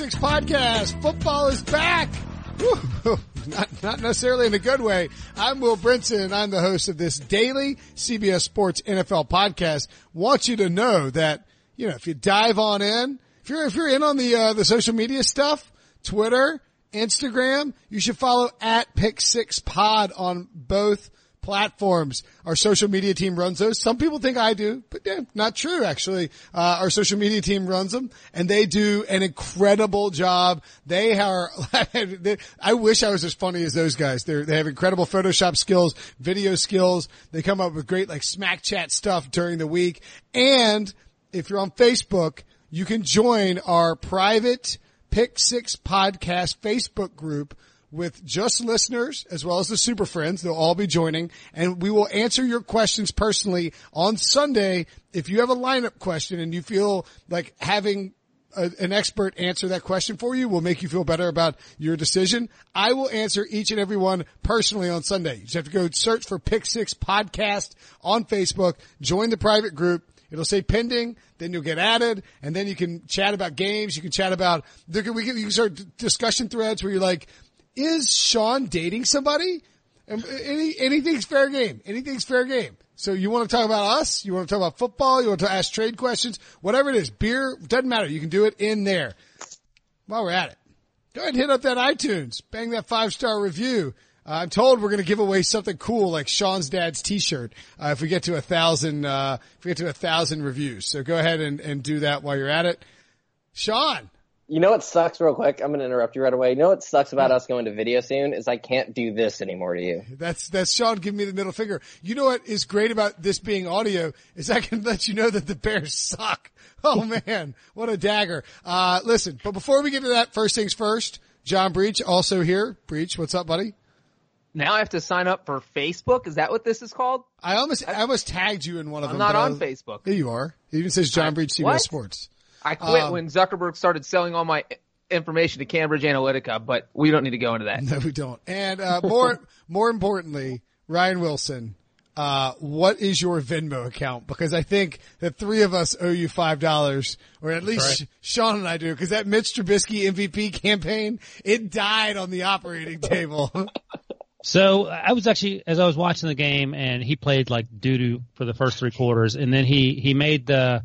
Six Podcast. Football is back. Not, not necessarily in a good way. I'm Will Brinson I'm the host of this daily CBS Sports NFL podcast. Want you to know that, you know, if you dive on in, if you're, if you're in on the, uh, the social media stuff, Twitter, Instagram, you should follow at Pick Six Pod on both platforms. Our social media team runs those. Some people think I do, but yeah, not true actually. Uh, our social media team runs them and they do an incredible job. They are, I wish I was as funny as those guys. They're, they have incredible Photoshop skills, video skills. They come up with great like smack chat stuff during the week. And if you're on Facebook, you can join our private Pick Six podcast Facebook group with just listeners as well as the super friends. They'll all be joining and we will answer your questions personally on Sunday. If you have a lineup question and you feel like having a, an expert answer that question for you will make you feel better about your decision. I will answer each and every one personally on Sunday. You just have to go search for Pick Six Podcast on Facebook, join the private group. It'll say pending, then you'll get added, and then you can chat about games. You can chat about, we can, you can start discussion threads where you're like, is Sean dating somebody? Any, anything's fair game. Anything's fair game. So you want to talk about us? You want to talk about football? You want to ask trade questions? Whatever it is, beer, doesn't matter. You can do it in there. While we're at it, go ahead and hit up that iTunes. Bang that five star review. Uh, I'm told we're going to give away something cool like Sean's dad's t-shirt, uh, if we get to a thousand, uh, if we get to a thousand reviews. So go ahead and, and do that while you're at it. Sean, you know what sucks real quick? I'm going to interrupt you right away. You know what sucks about us going to video soon is I can't do this anymore to you. That's, that's Sean giving me the middle finger. You know what is great about this being audio is I can let you know that the Bears suck. Oh man, what a dagger. Uh, listen, but before we get to that, first things first, John Breech also here. Breech, what's up buddy? Now I have to sign up for Facebook. Is that what this is called? I almost, I almost tagged you in one of them. I'm not on was, Facebook. There you are. It even says John I, Breech CBS what? Sports. I quit Um, when Zuckerberg started selling all my information to Cambridge Analytica, but we don't need to go into that. No, we don't. And uh, more more importantly, Ryan Wilson, uh, what is your Venmo account? Because I think the three of us owe you five dollars, or at least Sean and I do. Because that Mitch Trubisky MVP campaign, it died on the operating table. So I was actually, as I was watching the game and he played like doo doo for the first three quarters and then he, he made the,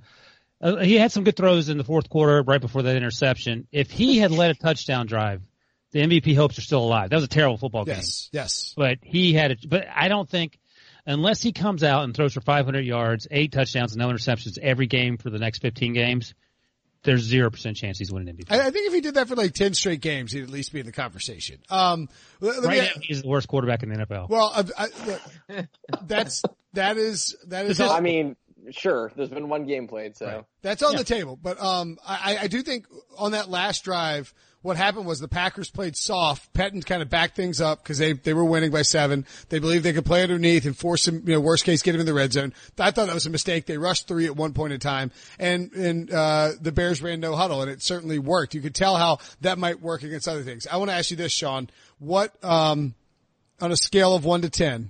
uh, he had some good throws in the fourth quarter right before that interception. If he had led a touchdown drive, the MVP hopes are still alive. That was a terrible football game, yes, yes. but he had it, but I don't think unless he comes out and throws for 500 yards, eight touchdowns and no interceptions every game for the next 15 games, there's zero percent chance he's winning MVP. I, I think if he did that for like ten straight games, he'd at least be in the conversation. Um, let, let right me, now, he's the worst quarterback in the NFL. well, I, I, look, that's that is that is. This all- I mean, sure, there's been one game played, so. That's on the table. But um, I, I do think on that last drive, what happened was the Packers played soft. Pettine kind of backed things up because they they were winning by seven. They believed they could play underneath and force him. You know, worst case, get him in the red zone. I thought that was a mistake. They rushed three at one point in time, and and uh, the Bears ran no huddle, and it certainly worked. You could tell how that might work against other things. I want to ask you this, Sean. What um, on a scale of one to ten?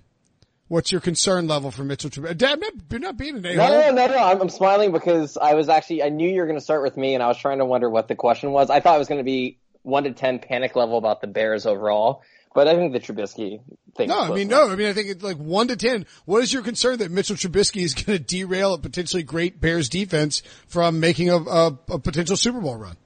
What's your concern level for Mitchell Trubisky? Dad, you're not being an a No, no, no, no, I'm, I'm smiling because I was actually, I knew you were going to start with me and I was trying to wonder what the question was. I thought it was going to be 1 to 10 panic level about the Bears overall, but I think the Trubisky thing. No, I mean, no, I mean, I think it's like one to 10. What is your concern that Mitchell Trubisky is going to derail a potentially great Bears defense from making a, a, a potential Super Bowl run?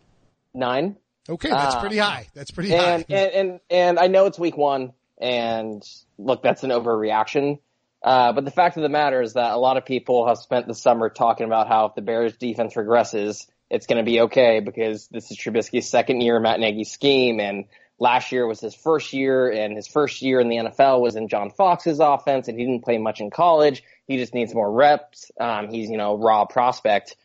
Nine. Okay, that's Uh, pretty high. That's pretty And, high. and, and, and I know it's week one and look, that's an overreaction. Uh, but the fact of the matter is that a lot of people have spent the summer talking about how if the Bears defense regresses, it's going to be okay because this is Trubisky's second year in Matt Nagy's scheme and last year was his first year and his first year in the NFL was in John Fox's offense and he didn't play much in college. He just needs more reps. Um, he's, you know, raw prospect.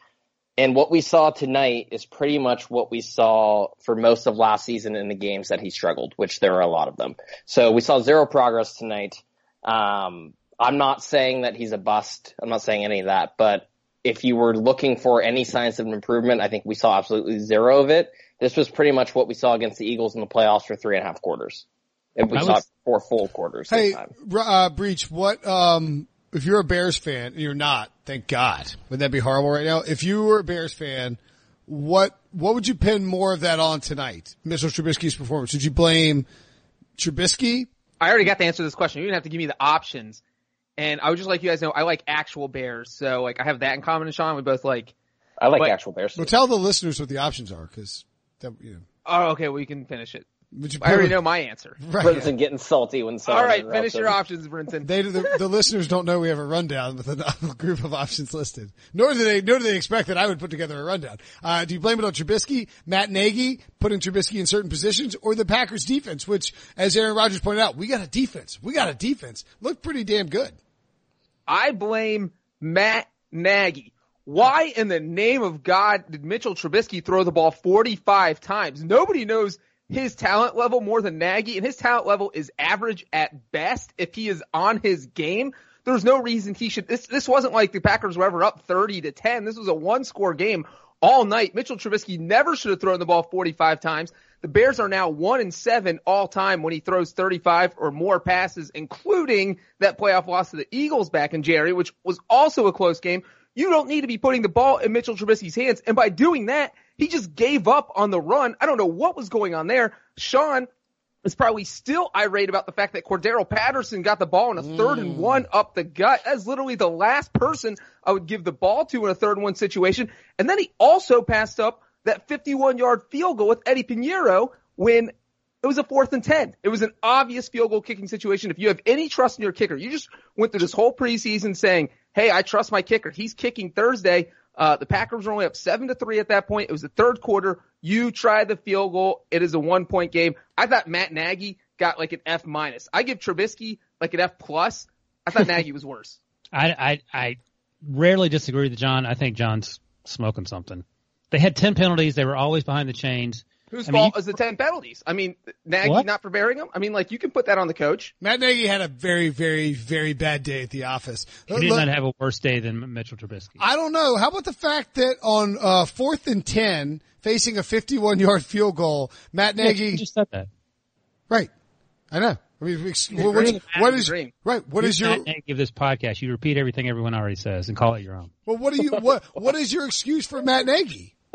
And what we saw tonight is pretty much what we saw for most of last season in the games that he struggled, which there are a lot of them. So we saw zero progress tonight. Um, I'm not saying that he's a bust. I'm not saying any of that, but if you were looking for any signs of improvement, I think we saw absolutely zero of it. This was pretty much what we saw against the Eagles in the playoffs for three and a half quarters. And we saw was- it four full quarters hey, time. Uh, Breech, what, um, if you're a Bears fan, and you're not, thank God. Wouldn't that be horrible right now? If you were a Bears fan, what what would you pin more of that on tonight? Mitchell Trubisky's performance. Would you blame Trubisky? I already got the answer to this question. You didn't have to give me the options. And I would just like you guys to know I like actual Bears. So like I have that in common with Sean. We both like. I like But- actual Bears. Well, tell the listeners what the options are, because that you know. Oh, okay. Well, you can finish it. Would you I already know my answer. Right. Brinson getting salty when someone All right, finish your him. options, Brinson. They, the, the listeners don't know we have a rundown with a, a group of options listed. Nor do they, nor do they expect that I would put together a rundown. Uh, do you blame it on Trubisky, Matt Nagy, putting Trubisky in certain positions, or the Packers defense, which, as Aaron Rodgers pointed out, we got a defense. We got a defense. Looked pretty damn good. I blame Matt Nagy. Why in the name of God did Mitchell Trubisky throw the ball 45 times? Nobody knows his talent level more than Nagy, and his talent level is average at best if he is on his game. There's no reason he should, this, this wasn't like the Packers were ever up 30 to 10. This was a one score game all night. Mitchell Trubisky never should have thrown the ball 45 times. The Bears are now one and seven all time when he throws 35 or more passes, including that playoff loss to the Eagles back in January, which was also a close game. You don't need to be putting the ball in Mitchell Trubisky's hands. And by doing that, he just gave up on the run. I don't know what was going on there. Sean is probably still irate about the fact that Cordarrelle Patterson got the ball in a mm. third and one up the gut. That's literally the last person I would give the ball to in a third and one situation. And then he also passed up that 51 yard field goal with Eddy Pineiro when it was a fourth and 10. It was an obvious field goal kicking situation. If you have any trust in your kicker, you just went through this whole preseason saying, Hey, I trust my kicker. He's kicking Thursday. Uh, the Packers were only up seven to three at that point. It was the third quarter. You tried the field goal. It is a one point game. I thought Matt Nagy got like an F minus. I give Trubisky like an F plus. I thought Nagy was worse. I, I, I rarely disagree with John. I think John's smoking something. They had 10 penalties. They were always behind the chains. Whose I mean, fault you- is the 10 penalties? I mean, Nagy What? not preparing them? I mean, like, you can put that on the coach. Matt Nagy had a very, very, very bad day at the office. He did Look- not have a worse day than Mitchell Trubisky. I don't know. How about the fact that on uh, fourth and ten, facing a 51 yard field goal, Matt Nagy, you just said that. right? I know. I mean, ex- what, what Matt right? What You're is your Matt Nagy this podcast? You repeat everything everyone already says and call it your own. well? What do you what What is your excuse for Matt Nagy?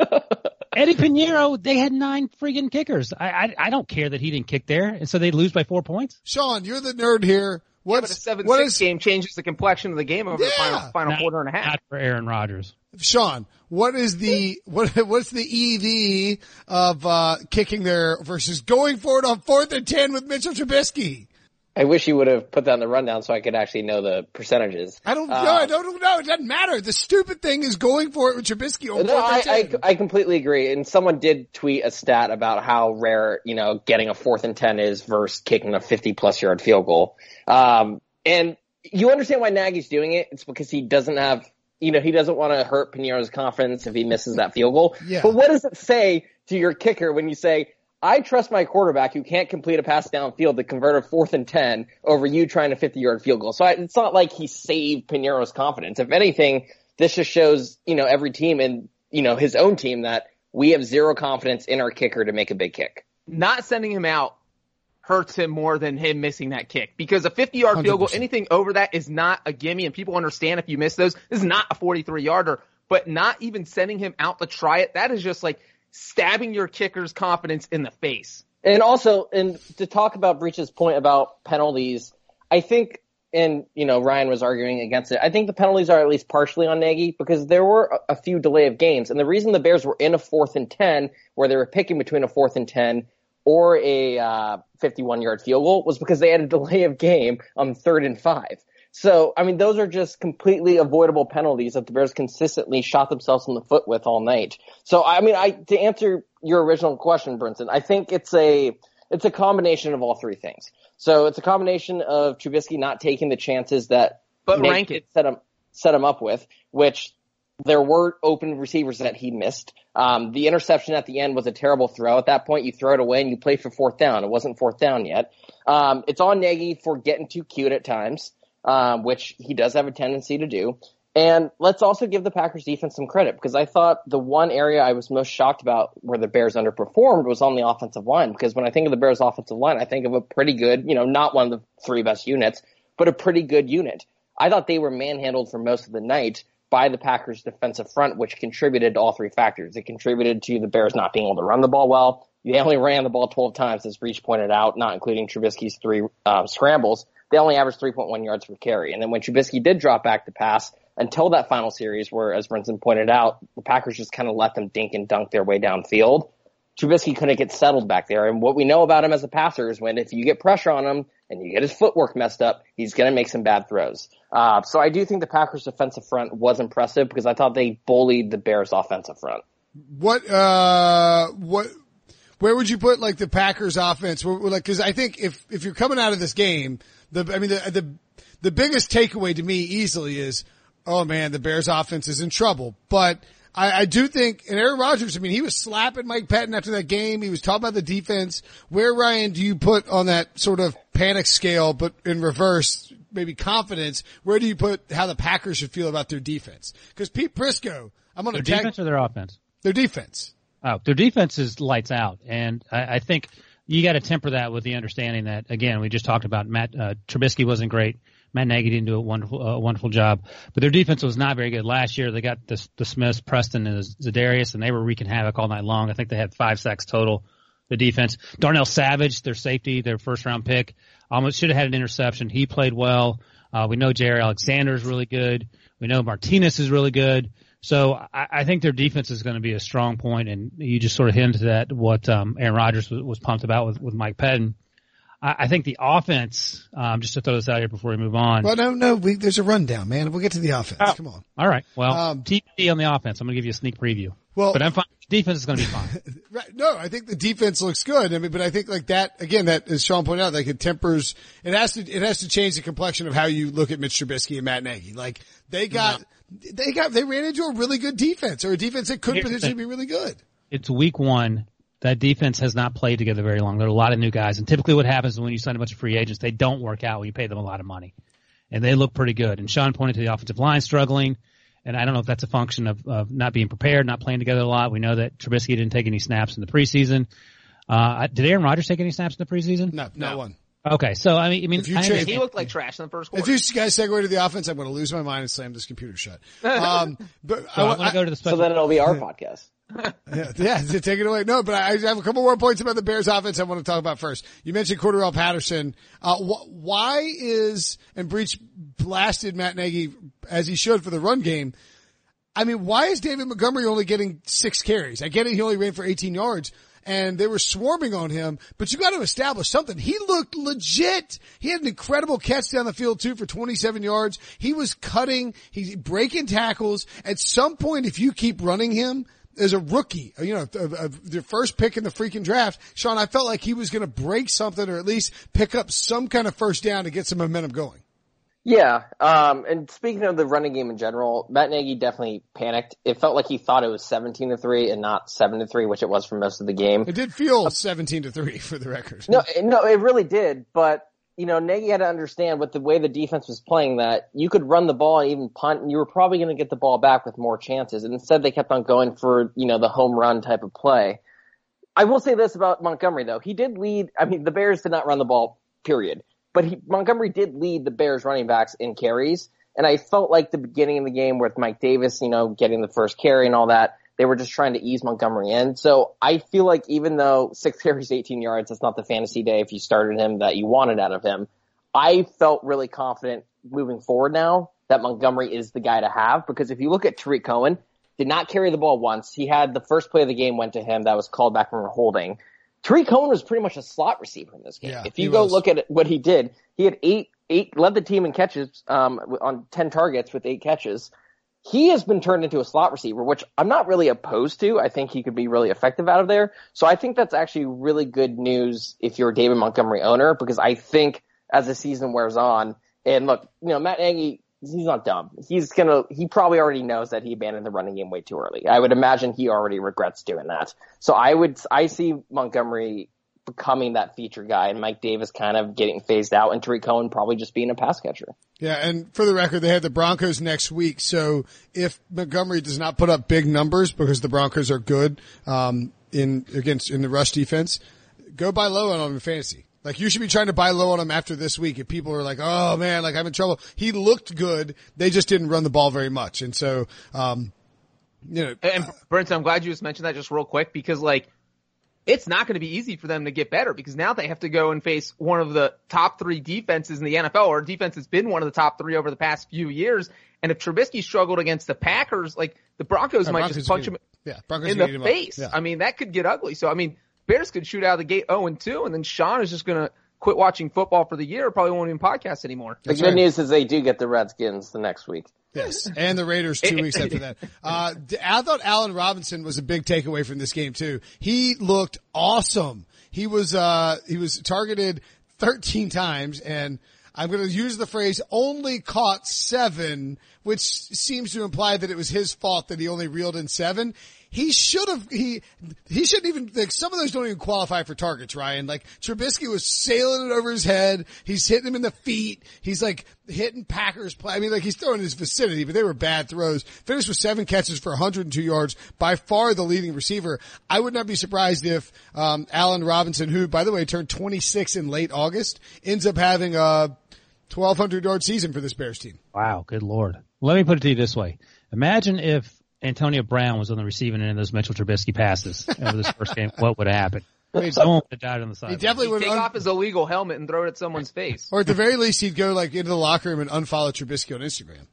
Eddy Pineiro, they had nine friggin' kickers. I, I I don't care that he didn't kick there, and so they lose by four points. Sean, you're the nerd here. But What's a 7 what 6 is game changes the complexion of the game over the final, final Not- quarter and a half. Not for Aaron Rodgers. Sean? What is the what What's the EV of uh kicking there versus going for it on fourth and ten with Mitchell Trubisky? I wish you would have put that in the rundown so I could actually know the percentages. I don't know. Uh, I don't know. It doesn't matter. The stupid thing is going for it with Trubisky No, I. I, I completely agree. And someone did tweet a stat about how rare, you know, getting a fourth and 10 is versus kicking a 50 plus yard field goal. Um, and you understand why Nagy's doing it. It's because he doesn't have, you know, he doesn't want to hurt Pineiro's confidence if he misses that field goal. Yeah. But what does it say to your kicker when you say, I trust my quarterback who can't complete a pass downfield to convert a fourth and 10 over you trying a 50 yard field goal. So I, it's not like he saved Pineiro's confidence. If anything, this just shows, you know, every team and, you know, his own team that we have zero confidence in our kicker to make a big kick. Not sending him out hurts him more than him missing that kick because a 50 yard field goal, anything over that is not a gimme and people understand if you miss those. This is not a 43 yarder, but not even sending him out to try it. That is just like stabbing your kicker's confidence in the face. And also, and to talk about Breech's point about penalties, I think, and you know, Ryan was arguing against it. I think the penalties are at least partially on Nagy because there were a, a few delay of games, and the reason the Bears were in a fourth and ten, where they were picking between a fourth and ten or a uh, 51 yard field goal, was because they had a delay of game on third and five. So, I mean, those are just completely avoidable penalties that the Bears consistently shot themselves in the foot with all night. So, I mean, I, to answer your original question, Brinson, I think it's a, it's a combination of all three things. So it's a combination of Trubisky not taking the chances that But Nagy rank it. set him, set him up with, which there were open receivers that he missed. Um, the interception at the end was a terrible throw. At that point, you throw it away and you play for fourth down. It wasn't fourth down yet. Um, it's on Nagy for getting too cute at times, um, which he does have a tendency to do. And let's also give the Packers defense some credit because I thought the one area I was most shocked about where the Bears underperformed was on the offensive line. Because when I think of the Bears offensive line, I think of a pretty good, you know, not one of the three best units, but a pretty good unit. I thought they were manhandled for most of the night by the Packers defensive front, which contributed to all three factors. It contributed to the Bears not being able to run the ball well. They only ran the ball 12 times, as Breech pointed out, not including Trubisky's three um, scrambles. They only averaged 3.1 yards per carry. And then when Trubisky did drop back to pass, until that final series where, as Brinson pointed out, the Packers just kind of let them dink and dunk their way downfield. Trubisky couldn't get settled back there. And what we know about him as a passer is when if you get pressure on him and you get his footwork messed up, he's going to make some bad throws. Uh, so I do think the Packers defensive front was impressive because I thought they bullied the Bears offensive front. What, uh, what, where would you put like the Packers offense? Like, cause I think if, if you're coming out of this game, the, I mean, the, the, the biggest takeaway to me easily is, oh man, the Bears offense is in trouble. But I, I do think, and Aaron Rodgers, I mean, he was slapping Mike Pettine after that game. He was talking about the defense. Where, Ryan, do you put on that sort of panic scale, but in reverse, maybe confidence? Where do you put how the Packers should feel about their defense? Because Pete Prisco, I'm going to their defense or their offense. Their defense. Oh, their defense is lights out, and I, I think you got to temper that with the understanding that again we just talked about Matt uh, Trubisky wasn't great. Matt Nagy didn't do a wonderful, uh, wonderful job, but their defense was not very good last year. They got the, the Smiths, Preston, and Za'Darius, and they were wreaking havoc all night long. I think they had five sacks total. The defense, Darnell Savage, their safety, their first round pick, almost should have had an interception. He played well. Uh, we know Jaire Alexander is really good. We know Martinez is really good. So I, I think their defense is going to be a strong point, and you just sort of hinted at what um, Aaron Rodgers was, was pumped about with, with Mike Pettine. I, I think the offense, um, just to throw this out here before we move on. Well, no, no, we, there's a rundown, man. We'll get to the offense. Oh, Come on. All right. Well, um, TBD on the offense. I'm going to give you a sneak preview. Well, but I'm fine. Defense is going to be fine. right. No, I think the defense looks good. I mean, but I think like that again, that as Sean pointed out, like it tempers. It has to. It has to change the complexion of how you look at Mitch Trubisky and Matt Nagy. Like they got, yeah. They got, they ran into a really good defense or a defense that could Here's potentially be really good. It's week one that defense has not played together very long. There are a lot of new guys, and typically what happens when you sign a bunch of free agents, they don't work out when you pay them a lot of money, and they look pretty good. And Sean pointed to the offensive line struggling, and I don't know if that's a function of, of not being prepared, not playing together a lot. We know that Trubisky didn't take any snaps in the preseason. Uh, did Aaron Rodgers take any snaps in the preseason? No, no, one. Okay, so I mean, I mean, I he looked like trash in the first quarter. If you guys segue to the offense, I'm going to lose my mind and slam this computer shut. Um, but so I, I want to go to the special. So then it'll be our podcast yeah, yeah, take it away. No, but I have a couple more points about the Bears offense I want to talk about first. You mentioned Cordarrelle Patterson. Uh, wh- why is, and Breech blasted Matt Nagy as he should for the run game. I mean, why is David Montgomery only getting six carries? I get it. He only ran for 18 yards and they were swarming on him, but you got to establish something. He looked legit. He had an incredible catch down the field too for 27 yards. He was cutting, he's breaking tackles. At some point, if you keep running him, as a rookie, uh, you know, the first pick in the freaking draft, Sean, I felt like he was going to break something or at least pick up some kind of first down to get some momentum going. Yeah, um, and speaking of the running game in general, Matt Nagy definitely panicked. It felt like he thought it was seventeen to three and not seven to three, which it was for most of the game. It did feel uh, seventeen to three for the record. No, no, it really did. But you know, Nagy had to understand with the way the defense was playing that you could run the ball and even punt and you were probably going to get the ball back with more chances. And instead they kept on going for, you know, the home run type of play. I will say this about Montgomery though. He did lead, I mean, the Bears did not run the ball, period. But he, Montgomery did lead the Bears running backs in carries. And I felt like the beginning of the game with Mike Davis, you know, getting the first carry and all that, they were just trying to ease Montgomery in. So I feel like even though six carries, 18 yards, it's not the fantasy day if you started him that you wanted out of him. I felt really confident moving forward now that Montgomery is the guy to have because if you look at Tarik Cohen, did not carry the ball once. He had the first play of the game went to him that was called back from holding. Tarik Cohen was pretty much a slot receiver in this game. Yeah, if you go was. look at what he did, he had eight, eight, led the team in catches, um, on 10 targets with eight catches he has been turned into a slot receiver, which I'm not really opposed to. I think he could be really effective out of there. So I think that's actually really good news if you're a David Montgomery owner, because I think as the season wears on, and look, you know, Matt Nagy, he's not dumb. He's gonna, he probably already knows that he abandoned the running game way too early. I would imagine he already regrets doing that. So I would, I see Montgomery becoming that feature guy and Mike Davis kind of getting phased out and Tarik Cohen probably just being a pass catcher. Yeah, and for the record, they have the Broncos next week. So if Montgomery does not put up big numbers because the Broncos are good um, in against in the rush defense, go buy low on him in fantasy Like you should be trying to buy low on him after this week. If people are like, "Oh man, like I'm in trouble," he looked good. They just didn't run the ball very much, and so, um, you know, And Brent, I'm glad you just mentioned that just real quick because like it's not going to be easy for them to get better because now they have to go and face one of the top three defenses in the NFL or defense has been one of the top three over the past few years. And if Trubisky struggled against the Packers, like the Broncos Uh, might Broncos just punch him yeah, Broncos in the eat him up. face. Yeah. I mean, that could get ugly. So I mean, Bears could shoot out of the gate 0 and 2 and then Sean is just going to quit watching football for the year. Probably won't even podcast anymore. The That's good right. news is they do get the Redskins the next week. Yes, and the Raiders two weeks after that. Uh, d- I thought Allen Robinson was a big takeaway from this game too. He looked awesome. He was uh, he was targeted 13 times, and I'm going to use the phrase "only caught seven, which seems to imply that it was his fault that he only reeled in seven. He should have he he shouldn't even like some of those don't even qualify for targets, Ryan. Like Trubisky was sailing it over his head. He's hitting him in the feet. He's like hitting Packers play. I mean, like he's throwing in his vicinity, but they were bad throws. Finished with seven catches for 102 yards, by far the leading receiver. I would not be surprised if um, Allen Robinson, who by the way turned 26 in late August, ends up having a 1200 yard season for this Bears team. Wow, good lord. Let me put it to you this way. Imagine if Antonio Brown was on the receiving end of those Mitchell Trubisky passes over this first game. What would have happened? Someone would have died on the side. He definitely He'd would. take Un- off his illegal helmet and throw it at someone's face. or at the very least, he'd go like into the locker room and unfollow Trubisky on Instagram.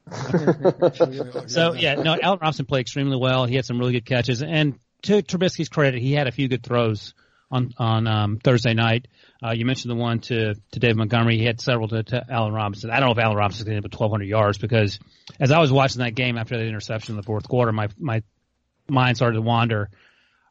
So yeah, no, Allen Robinson played extremely well. He had some really good catches, and to Trubisky's credit, he had a few good throws on on um, Thursday night. Uh, you mentioned the one to to Dave Montgomery. He had several to, to Allen Robinson. I don't know if Allen Robinson's going to hit 1,200 yards because as I was watching that game after the interception in the fourth quarter, my my mind started to wander.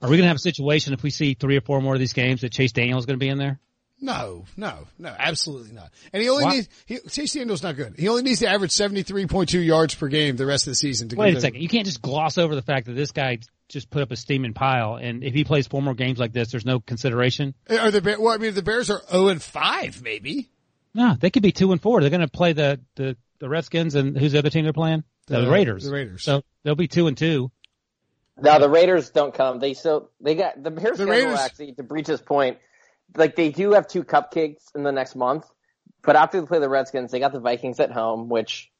Are we going to have a situation if we see three or four more of these games that Chase Daniel is going to be in there? No, no, no, absolutely not. And he only Why- needs, he, Chase Daniel's not good. He only needs to average 73.2 yards per game the rest of the season to Wait get a second. You can't just gloss over the fact that this guy just put up a steaming pile, and if he plays four more games like this, there's no consideration. Eh, are the Bears, well, I mean, the Bears are 0 and 5, maybe. No, they could be two and four. They're going to play the, the, the Redskins and who's the other team they're playing? The, The- Raiders. the Raiders. So they'll be two and two. Now the Raiders don't come. They still they got the Bears. The schedule Raiders- actually to Breech's point, like they do have two cupcakes in the next month, but after they play the Redskins, they got the Vikings at home, which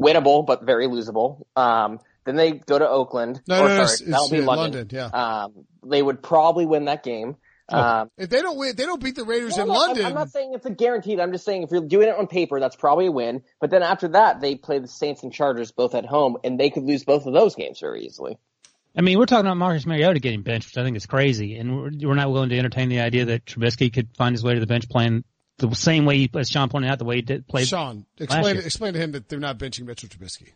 winnable but very losable. Um, then they go to Oakland. No, or no, no, sorry, it's- that'll be London. London, yeah. Um, they would probably win that game. Um, If they don't win, they don't beat the Raiders no, in no, I'm- London. I'm not saying it's a guaranteed. I'm just saying if you're doing it on paper, that's probably a win. But then after that, they play the Saints and Chargers both at home, and they could lose both of those games very easily. I mean, we're talking about Marcus Mariota getting benched, which I think is crazy, and we're, we're not willing to entertain the idea that Trubisky could find his way to the bench playing the same way, he, as Sean pointed out, the way he did play. Sean, explain, explain to him that they're not benching Mitchell Trubisky.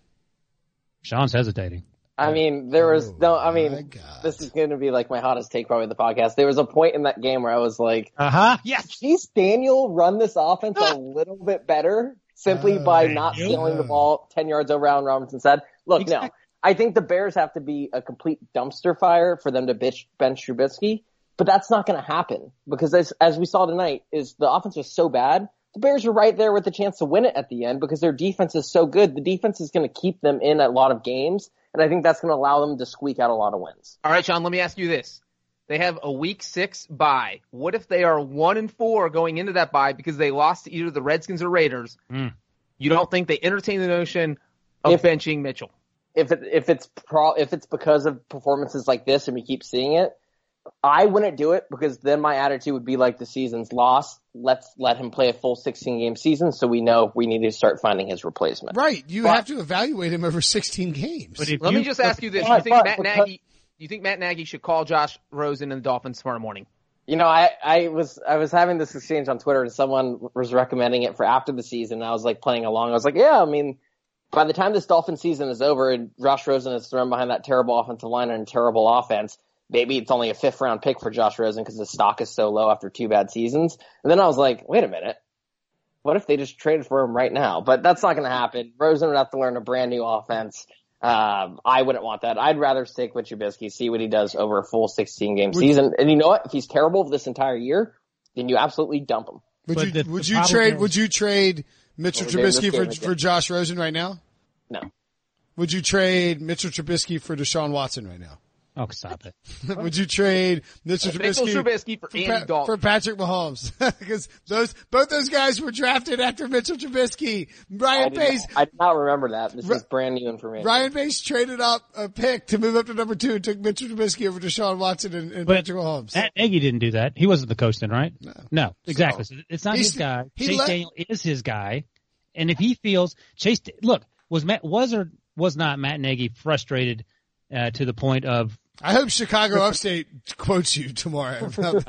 Sean's hesitating. I mean, there was Oh, no. I mean, this is going to be like my hottest take probably of the podcast. There was a point in that game where I was like, Uh huh. Yes. "Geez, Daniel run this offense a little bit better simply Oh, by not yeah. stealing the ball ten yards over." Allen Robinson said, "Look, no, Exactly. I think the Bears have to be a complete dumpster fire for them to bitch bench Trubisky, but that's not going to happen because as as we saw tonight, is the offense was so bad." The Bears were right there with the chance to win it at the end because their defense is so good. The defense is going to keep them in a lot of games, and I think that's going to allow them to squeak out a lot of wins. All right, Sean, let me ask you this. They have a week six bye. What if they are one and four going into that bye because they lost to either the Redskins or Raiders? Mm. You don't think they entertain the notion of If- benching Mitchell? If it if it's pro if it's because of performances like this and we keep seeing it, I wouldn't do it because then my attitude would be like the season's lost. Let's let him play a full 16 game season so we know we need to start finding his replacement. Right. You But- have to evaluate him over 16 games. But Let you, me just ask you this: But- You think but- Matt because- Nagy? Do you think Matt Nagy should call Josh Rosen and the Dolphins tomorrow morning? You know, I, I was I was having this exchange on Twitter and someone was recommending it for after the season. And I was like playing along. I was like, yeah, I mean, by the time this Dolphin season is over and Josh Rosen is thrown behind that terrible offensive line and terrible offense, maybe it's only a fifth round pick for Josh Rosen because his stock is so low after two bad seasons. And then I was like, wait a minute. What if they just traded for him right now? But that's not going to happen. Rosen would have to learn a brand new offense. Um, I wouldn't want that. I'd rather stick with Trubisky, see what he does over a full 16 game season. And you know what? If he's terrible this entire year, then you absolutely dump him. would but you, the- would the you trade, is- would you trade Mitchell Trubisky for, again. for Josh Rosen right now? No. Would you trade Mitchell Trubisky for Deshaun Watson right now? Oh, stop it. Would you trade Mitchell Mitchell Trubisky, Trubisky for for, Andy Pa- Dalton. for Patrick Mahomes? Because those both those guys were drafted after Mitchell Trubisky. I Ryan did, Pace. not, I did not remember that. This Ri- is brand new information. Ryan Pace traded up a pick to move up to number two and took Mitchell Trubisky over Deshaun Watson and, and But Patrick Mahomes. Matt Nagy didn't do that. He wasn't the coach then, right? No. exactly. So it's not his guy. Chase let- Daniel is his guy. And if he feels Chase, look, was Matt, was or was not Matt Nagy frustrated, uh, to the point of, I hope Chicago Upstate quotes you tomorrow. about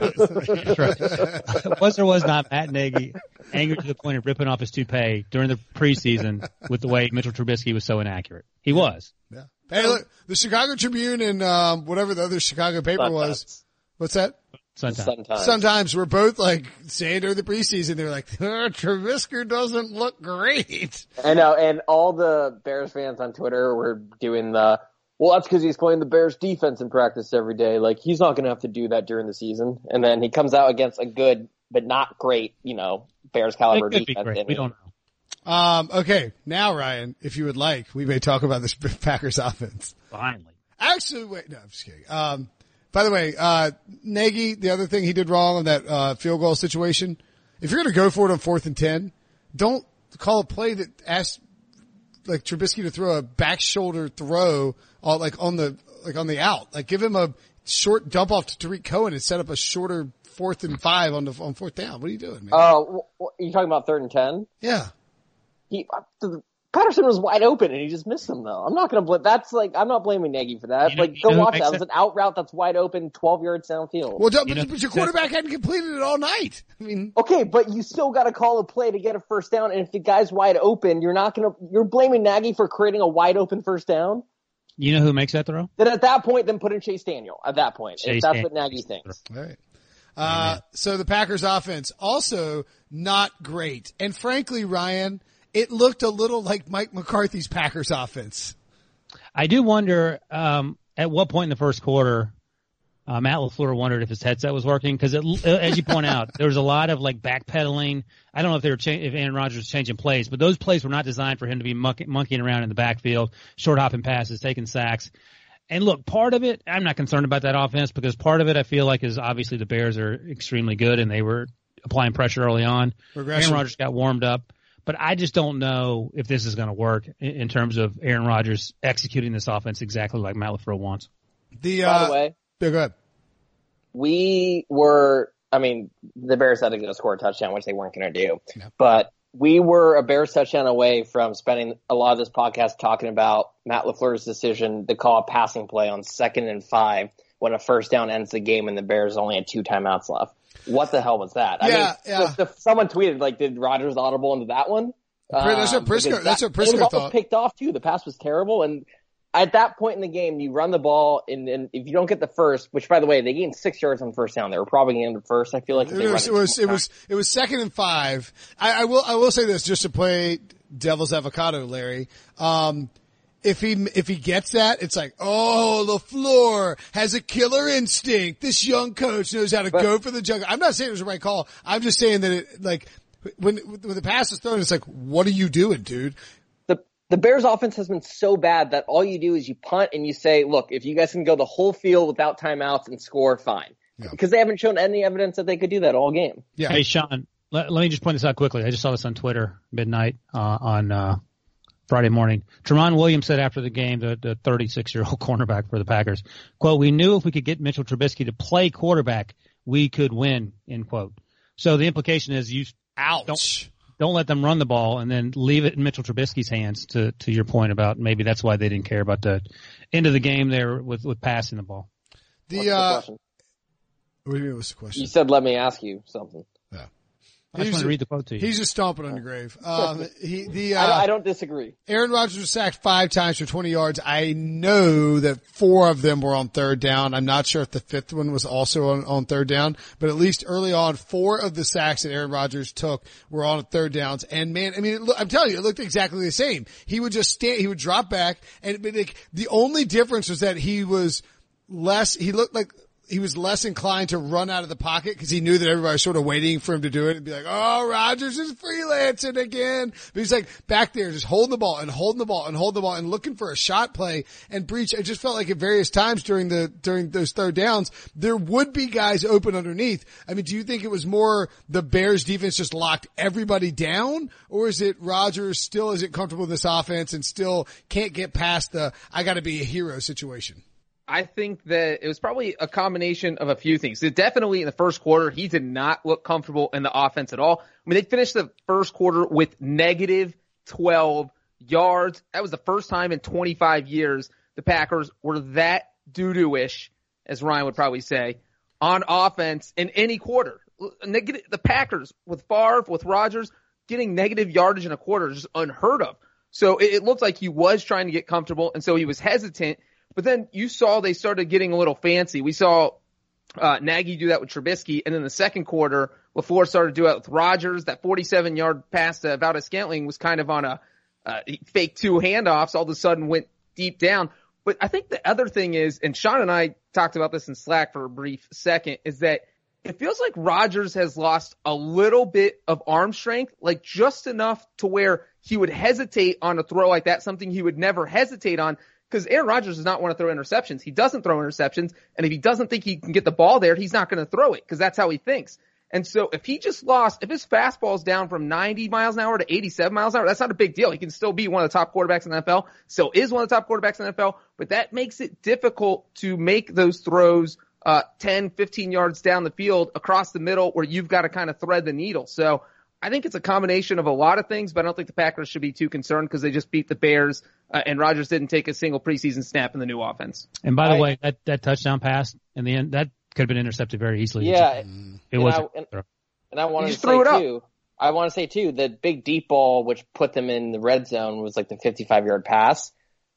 was or was not Matt Nagy angry to the point of ripping off his toupee during the preseason with the way Mitchell Trubisky was so inaccurate? He was. yeah. Hey, look, the Chicago Tribune and um, whatever the other Chicago paper was. Sometimes. What's that? Sometimes. Sometimes. Sometimes we're both like saying during the preseason, they're like, "Uh, Trubisky doesn't look great. I know, and all the Bears fans on Twitter were doing the, well, that's because he's playing the Bears defense in practice every day. Like, he's not going to have to do that during the season. And then he comes out against a good, but not great, you know, Bears caliber It could be defense. great. We don't know. Um, okay, now Ryan, if you would like, we may talk about this Packers offense. Finally. Actually, wait, no, I'm just kidding. Um, by the way, uh, Nagy, the other thing he did wrong on that, uh, field goal situation, if you're going to go for it on fourth and 10, don't call a play that asks, like Trubisky to throw a back shoulder throw on, like on the, like on the out. Like give him a short dump off to Tarik Cohen and set up a shorter fourth and five on the, on fourth down. What are you doing, man? Oh, uh, you talking about third and 10? yeah. He, uh, the, Patterson was wide open and he just missed him though. I'm not going to blame, that's like, I'm not blaming Nagy for that. You know- like, go watch that. It was an out route that's wide open, 12 yards downfield. Well, don't- You but, know, but your quarterback hadn't completed it all night. I mean, Okay, but you still got to call a play to get a first down. And if the guy's wide open, you're not going to, you're blaming Nagy for creating a wide open first down. You know who makes that throw? Then at that point, then put in Chase Daniel at that point. Chase if that's Daniel. what Nagy thinks. All right. Uh, so the Packers offense also not great. And frankly, Ryan, it looked a little like Mike McCarthy's Packers offense. I do wonder um, at what point in the first quarter uh, Matt Lafleur wondered if his headset was working because, as you point out, there was a lot of like backpedaling. I don't know if they were cha- if Aaron Rodgers was changing plays, but those plays were not designed for him to be monkey- monkeying around in the backfield, short hopping passes, taking sacks. And look, part of it, I'm not concerned about that offense because part of it I feel like is obviously the Bears are extremely good and they were applying pressure early on. Regression. Aaron Rodgers got warmed up, but I just don't know if this is going to work in, in terms of Aaron Rodgers executing this offense exactly like Matt LaFleur wants. The, By uh, the way, yeah, go ahead. We were, I mean, the Bears had to go score a touchdown, which they weren't going to do. But we were a Bears touchdown away from spending a lot of this podcast talking about Matt LaFleur's decision to call a passing play on second and five when a first down ends the game and the Bears only had two timeouts left. What the hell was that? I Yeah, mean, yeah. the- the- someone tweeted like, did Rodgers audible into that one? That's what Um, Prisco- because that's what it Prisco was thought. picked off too. The pass was terrible, and at that point in the game, you run the ball, and, and if you don't get the first, which by the way, they gained six yards on first down. They were probably going to end the first. I feel like It was, it was, it was, it was second and five. I, I will, I will say this just to play devil's avocado, Larry. Um, if he, if he gets that, it's like, oh, LaFleur has a killer instinct. This young coach knows how to But- go for the juggle. I'm not saying it was the right call. I'm just saying that it, like, when, when the pass is thrown, it's like, what are you doing, dude? The the Bears offense has been so bad that all you do is you punt and you say, look, if you guys can go the whole field without timeouts and score, fine. Yeah. Because they haven't shown any evidence that they could do that all game. Yeah. Hey, Sean, let, let me just point this out quickly. I just saw this on Twitter midnight uh, on uh, Friday morning. Tramon Williams said after the game, the, the 36 year old cornerback for the Packers, quote, we knew if we could get Mitchell Trubisky to play quarterback, we could win, end quote. So the implication is you Ouch. Don't- don't let them run the ball and then leave it in Mitchell Trubisky's hands to, to your point about maybe that's why they didn't care about the end of the game there with, with passing the ball. the, What's the uh, question? what do you mean, what's the question? You said, let me ask you something. I just He's want to read the quote to you. He's just stomping on the grave. Um, he, the, I, don't, uh, I don't disagree. Aaron Rodgers was sacked five times for 20 yards. I know that four of them were on third down. I'm not sure if the fifth one was also on, on third down, but at least early on, four of the sacks that Aaron Rodgers took were on third downs. And man, I mean, it, I'm telling you, it looked exactly the same. He would just stand, he would drop back and but like, the only difference was that he was less, he looked like, he was less inclined to run out of the pocket because he knew that everybody was sort of waiting for him to do it and be like, "Oh, Rodgers is freelancing again." But he's like back there, just holding the ball and holding the ball and holding the ball and looking for a shot play and breach. I just felt like at various times during the during those third downs, there would be guys open underneath. I mean, do you think it was more the Bears defense just locked everybody down, or is it Rodgers still isn't comfortable in this offense and still can't get past the "I got to be a hero" situation? I think that it was probably a combination of a few things. It definitely in the first quarter, he did not look comfortable in the offense at all. I mean, they finished the first quarter with negative 12 yards. That was the first time in 25 years the Packers were that doo-doo-ish, as Ryan would probably say, on offense in any quarter. Negative, the Packers with Favre, with Rodgers, getting negative yardage in a quarter is just unheard of. So it, it looked like he was trying to get comfortable, and so he was hesitant but then you saw they started getting a little fancy. We saw uh, Nagy do that with Trubisky, and then the second quarter, LaFleur started to do it with Rodgers. That 47 yard pass to Valdes Scantling was kind of on a uh, fake two handoffs. All of a sudden went deep down. But I think the other thing is, and Sean and I talked about this in Slack for a brief second, is that it feels like Rodgers has lost a little bit of arm strength, like just enough to where he would hesitate on a throw like that, something he would never hesitate on because Aaron Rodgers does not want to throw interceptions. He doesn't throw interceptions, and if he doesn't think he can get the ball there, he's not going to throw it because that's how he thinks. And so if he just lost, if his fastball is down from 90 miles an hour to 87 miles an hour, that's not a big deal. He can still be one of the top quarterbacks in the NFL, still is one of the top quarterbacks in the NFL, but that makes it difficult to make those throws uh, 10, 15 yards down the field across the middle where you've got to kind of thread the needle. So I think it's a combination of a lot of things, but I don't think the Packers should be too concerned because they just beat the Bears, uh, and Rodgers didn't take a single preseason snap in the new offense. And by the I, way, that that touchdown pass in the end that could have been intercepted very easily. Yeah, it was. And, and, I want to say too. I want to say too, the big deep ball which put them in the red zone was like the 55 yard pass.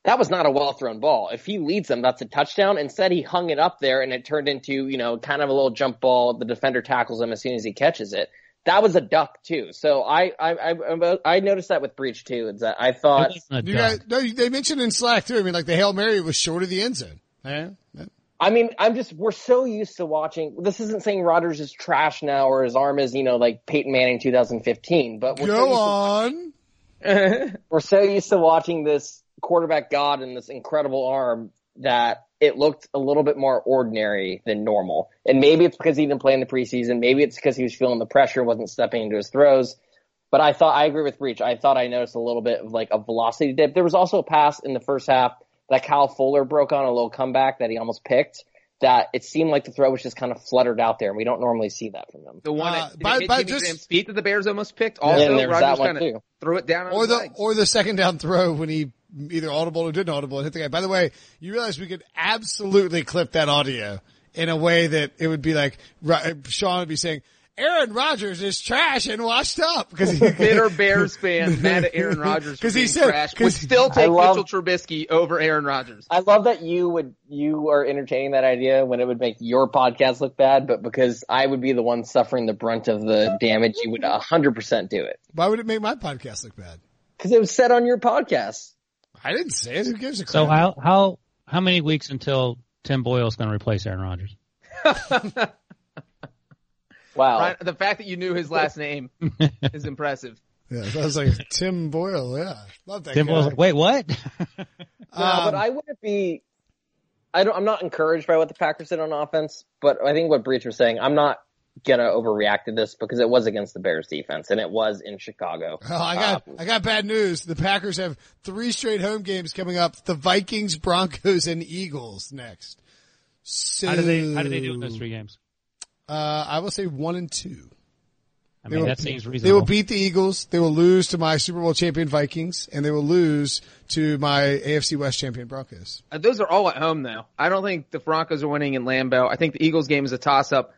That was not a well thrown ball. If he leads them, that's a touchdown. Instead, he hung it up there and it turned into, you know, kind of a little jump ball. The defender tackles him as soon as he catches it that was a duck too. So I I I, I noticed that with Breech too. Is that I thought you guys no, they mentioned in Slack too. I mean, like the hail mary was short of the end zone. Yeah. I mean, I'm just we're so used to watching. This isn't saying Rodgers is trash now or his arm is you know like Peyton Manning 2015, but we're go so on. we're so used to watching this quarterback god and this incredible arm that it looked a little bit more ordinary than normal. And maybe it's because he didn't play in the preseason. Maybe it's because he was feeling the pressure, wasn't stepping into his throws. But I thought, I agree with Breech. I thought I noticed a little bit of like a velocity dip. There was also a pass in the first half that Kyle Fuller broke on a little comeback that he almost picked. That it seemed like the throw was just kind of fluttered out there, and we don't normally see that from him. The one uh, that, by, by just, Graham's feet that the Bears almost picked. Also, yeah, Rodgers kind of threw it down, or the legs. or the second down throw when he either audible or didn't audible and hit the guy. By the way, you realize we could absolutely clip that audio in a way that it would be like uh, Sean would be saying, Aaron Rodgers is trash and washed up because he bitter Bears fan mad at Aaron Rodgers because he said trash would still take love, Mitchell Trubisky over Aaron Rodgers. I love that you would you are entertaining that idea when it would make your podcast look bad, but because I would be the one suffering the brunt of the damage, you would hundred percent do it. Why would it make my podcast look bad? Because it was said on your podcast. I didn't say it. Who gives a crap? So how how how many weeks until Tim Boyle is going to replace Aaron Rodgers? wow, Ryan, the fact that you knew his last name is impressive. Yeah, that was like Tim Boyle. Yeah, love that. Tim Boyle. Wait, what? no, um, but I wouldn't be. I don't. I'm not encouraged by what the Packers did on offense, but I think what Breech was saying. I'm not gonna overreact to this because it was against the Bears defense and it was in Chicago. Oh, I got uh, I got bad news. The Packers have three straight home games coming up. The Vikings, Broncos, and Eagles next. So, how do they how do they do in those three games? Uh, I will say one and two. I mean, will, that seems reasonable. They will beat the Eagles. They will lose to my Super Bowl champion Vikings, and they will lose to my AFC West champion Broncos. Uh, those are all at home, though. I don't think the Broncos are winning in Lambeau. I think the Eagles game is a toss up.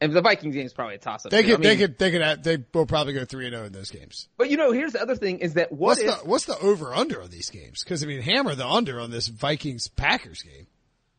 And the Vikings game is probably a toss up. They could, I mean, they could, they could, they will probably go three and zero oh in those games. But you know, here's the other thing: is that what what's if, the what's the over under on these games? Because I mean, hammer the under on this Vikings Packers game.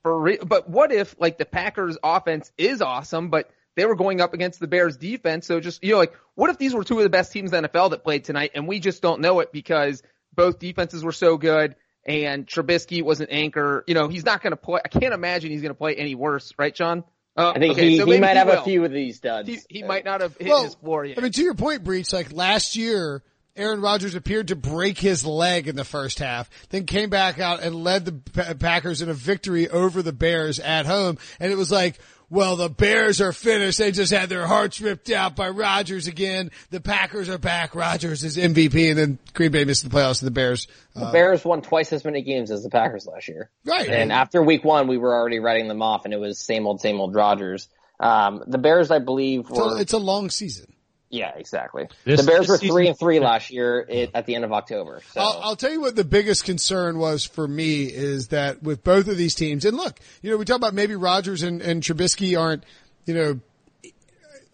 For real, but what if like the Packers offense is awesome, but they were going up against the Bears defense? So just you know, like what if these were two of the best teams in the NFL that played tonight, and we just don't know it because both defenses were so good and Trubisky was an anchor. You know, he's not going to play. I can't imagine he's going to play any worse, right, John? Uh, I think okay, he, so he maybe might have will. a few of these duds. He, he might not have hit Well, his floor yet. I mean, to your point, Breech, like last year, Aaron Rodgers appeared to break his leg in the first half, then came back out and led the Packers in a victory over the Bears at home. And it was like, well, the Bears are finished. They just had their hearts ripped out by Rodgers again. The Packers are back. Rodgers is MVP. And then Green Bay missed the playoffs and the Bears. the Uh, Bears won twice as many games as the Packers last year. right. And after week one, we were already writing them off and it was same old, same old Rodgers. Um, the Bears, I believe, were, it's a long season. Yeah, exactly. This- the Bears this were season- three and three last year it, at the end of October. So I'll, I'll tell you what the biggest concern was for me is that with both of these teams, and look, you know, we talk about maybe Rodgers and, and Trubisky aren't, you know,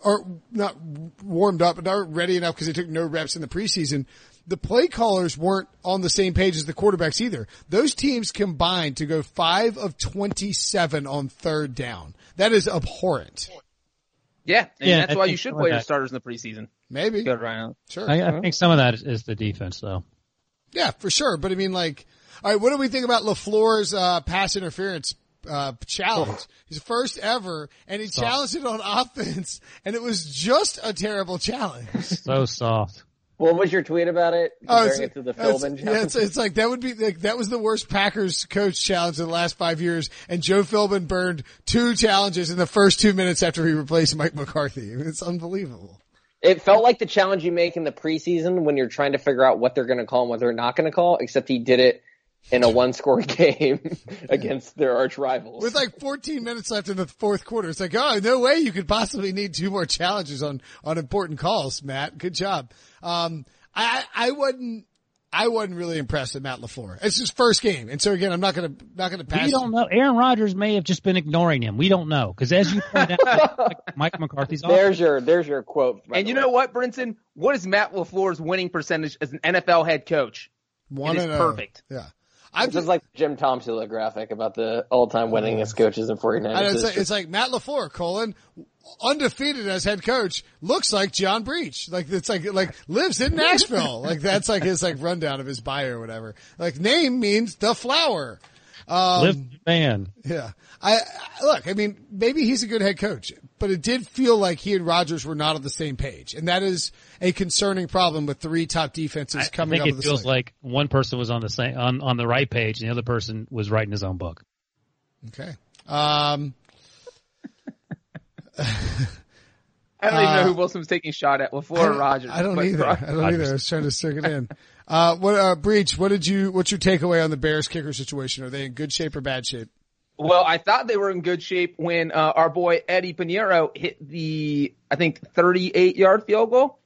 are not warmed up and aren't ready enough because they took no reps in the preseason. The play callers weren't on the same page as the quarterbacks either. Those teams combined to go five of 27 on third down. That is abhorrent. Yeah, and Yeah, that's I why you should play your starters in the preseason. Maybe. Good, Ryan. Sure. I, I think some of that is, is the defense, though. Yeah, for sure. But I mean, like, all right, what do we think about LaFleur's, uh, pass interference, uh, challenge? His first ever, and he challenged it on offense, and it was just a terrible challenge. So soft. What was your tweet about it? Oh, Comparing it to the it's- Philbin yeah, it's, it's like that would be like that was the worst Packers coach challenge in the last five years, and Joe Philbin burned two challenges in the first two minutes after he replaced Mike McCarthy. It's unbelievable. It felt like the challenge you make in the preseason when you're trying to figure out what they're going to call and what they're not going to call, except he did it in a one score game against their arch rivals. With like 14 minutes left in the fourth quarter, it's like, oh, no way you could possibly need two more challenges on, on important calls, Matt. Good job. Um, I, I wasn't, I wasn't really impressed with Matt LaFleur. It's his first game. And so again, I'm not going to, not going to pass. We don't know. Aaron Rodgers may have just been ignoring him. We don't know. Because as you pointed out, Mike- Mike McCarthy's off. there's your there's your quote. And the you way. know what, Brinson? What is Matt LaFleur's winning percentage as an NFL head coach? One It is and oh. perfect. Yeah. I'm This just like Jim Tomsula graphic about the all-time winningest coaches in 49ers know, it's, like, it's like Matt LaFleur, colon, undefeated as head coach, looks like John Breech. Like, it's like, like, lives in Nashville. like, that's like his, like, rundown of his bio or whatever. Like, name means the flower. Lift man. Yeah. I, I- look, I mean, maybe he's a good head coach, but it did feel like he and Rodgers were not on the same page. And that is a concerning problem with three top defenses coming I coming think up it with feels the like one person was on the same on, on the right page and the other person was writing his own book. Okay. Um, I don't even know Uh, who Wilson was taking a shot at, LaFleur I or don't- Rodgers. I don't but either. I don't either. I was trying to stick it in. Uh, what, uh, Breech, what did you, what's your takeaway on the Bears kicker situation? Are they in good shape or bad shape? Well, I thought they were in good shape when uh, our boy Eddy Pineiro hit the, I think, 38 yard field goal.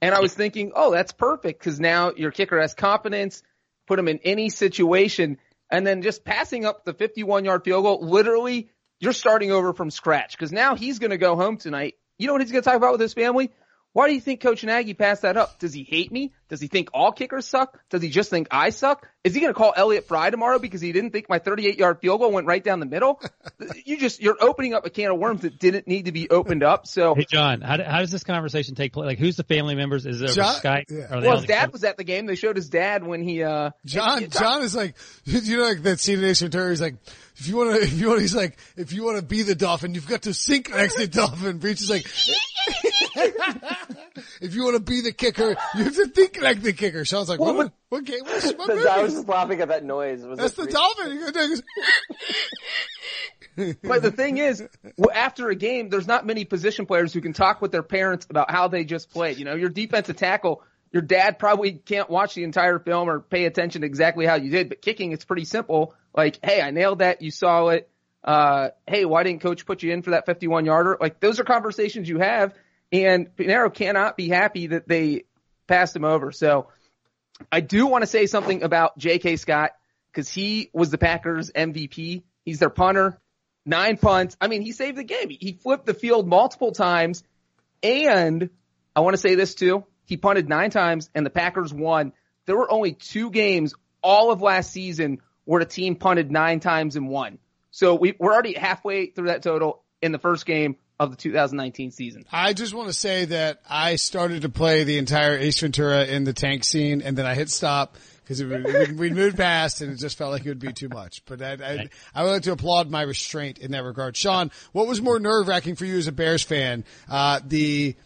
And I was thinking, oh, that's perfect because now your kicker has confidence, put him in any situation, and then just passing up the 51 yard field goal, literally, you're starting over from scratch because now he's going to go home tonight. You know what he's going to talk about with his family? Why do you think Coach Nagy passed that up? Does he hate me? Does he think all kickers suck? Does he just think I suck? Is he going to call Elliott Fry tomorrow because he didn't think my 38 yard field goal went right down the middle? you just, you're opening up a can of worms that didn't need to be opened up. So, Hey John, how, how does this conversation take place? Like, who's the family members? Is it over John- Skype? yeah. Well, his dad was at the game. They showed his dad when he, uh, John, John is like, you know, like that scene in Ace Ventura. He's like, if you want to, if you want, he's like, if you want to be the dolphin, you've got to sink next to the dolphin. Breech is like, if you want to be the kicker, you have to think like the kicker. Sean's like, what, what, what game? What, what I was just laughing at that noise. Was That's the three- dolphin. But the thing is, after a game, there's not many position players who can talk with their parents about how they just played. You know, your defensive tackle, your dad probably can't watch the entire film or pay attention to exactly how you did, but kicking, it's pretty simple. Like, hey, I nailed that. You saw it. Uh, hey, why didn't coach put you in for that 51 yarder? Like, those are conversations you have. And Pineiro cannot be happy that they passed him over. So I do want to say something about J.K. Scott because he was the Packers MVP. He's their punter nine punts. I mean, he saved the game. He flipped the field multiple times. And I want to say this too. He punted nine times and the Packers won. There were only two games all of last season where the team punted nine times and won. So we, we're already halfway through that total in the first game of the 2019 season. I just want to say that I started to play the entire Ace Ventura in the tank scene and then I hit stop because we, we moved past and it just felt like it would be too much. But I, I, I would like to applaud my restraint in that regard. Sean, what was more nerve wracking for you as a Bears fan? Uh, the,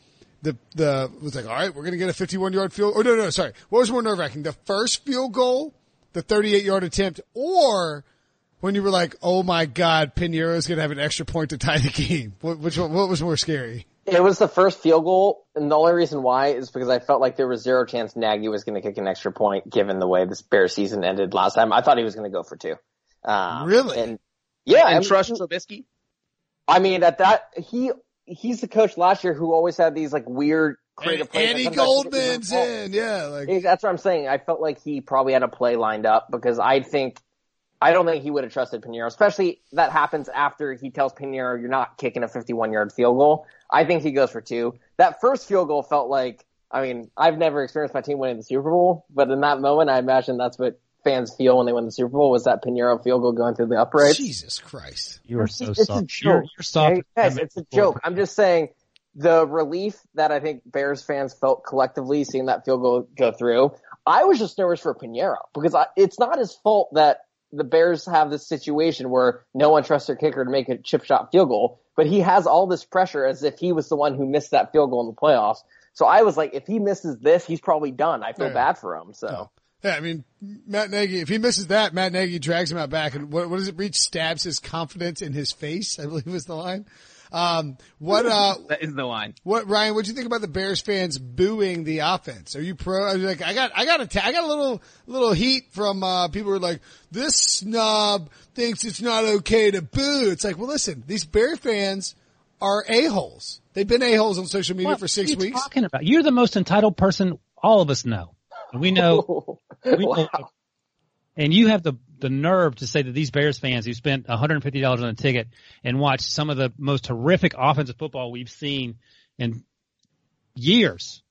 the, the, was like, all right, we're going to get a 51 yard field. Oh, no, no, sorry. What was more nerve wracking? The first field goal, the 38 yard attempt, or when you were like, oh my God, Pineiro's going to have an extra point to tie the game? What, which one, what was more scary? It was the first field goal, and the only reason why is because I felt like there was zero chance Nagy was going to kick an extra point, given the way this Bear season ended last time. I thought he was going to go for two. Um, Really? And yeah, And I mean, trust Trubisky. I mean, at that he he's the coach last year who always had these like weird creative plays. Andy he Goldman's in. Yeah. Like, Yeah, That's what I'm saying. I felt like he probably had a play lined up because I think I don't think he would have trusted Pineiro, especially that happens after he tells Pineiro you're not kicking a 51 yard field goal. I think he goes for two. That first field goal felt like I mean I've never experienced my team winning the Super Bowl, but in that moment I imagine that's what fans feel when they win the Super Bowl was that Pineiro field goal going through the uprights. Jesus Christ. You are so It's a soft. joke. You're, you're soft. Yes, it's a joke. I'm just saying the relief that I think Bears fans felt collectively seeing that field goal go through. I was just nervous for Pineiro because I, it's not his fault that the Bears have this situation where no one trusts their kicker to make a chip shot field goal, but he has all this pressure as if he was the one who missed that field goal in the playoffs. So I was like, if he misses this, he's probably done. I feel Yeah. bad for him. So Yeah, I mean, Matt Nagy, if he misses that, Matt Nagy drags him out back and what, what does it reach? Stabs his confidence in his face, I believe was the line. Um, what, uh, That is the line. what, Ryan, what do you think about the Bears fans booing the offense? Are you pro? Are you like, I got, I got a, ta- I got a little, little heat from, uh, people who are like, this snob thinks it's not okay to boo. It's like, well, listen, these Bear fans are a-holes. They've been a-holes on social media What for six are you weeks. talking about? You're the most entitled person all of us know. We know, we know wow. and you have the the nerve to say that these Bears fans who spent $150 on a ticket and watched some of the most horrific offensive football we've seen in years,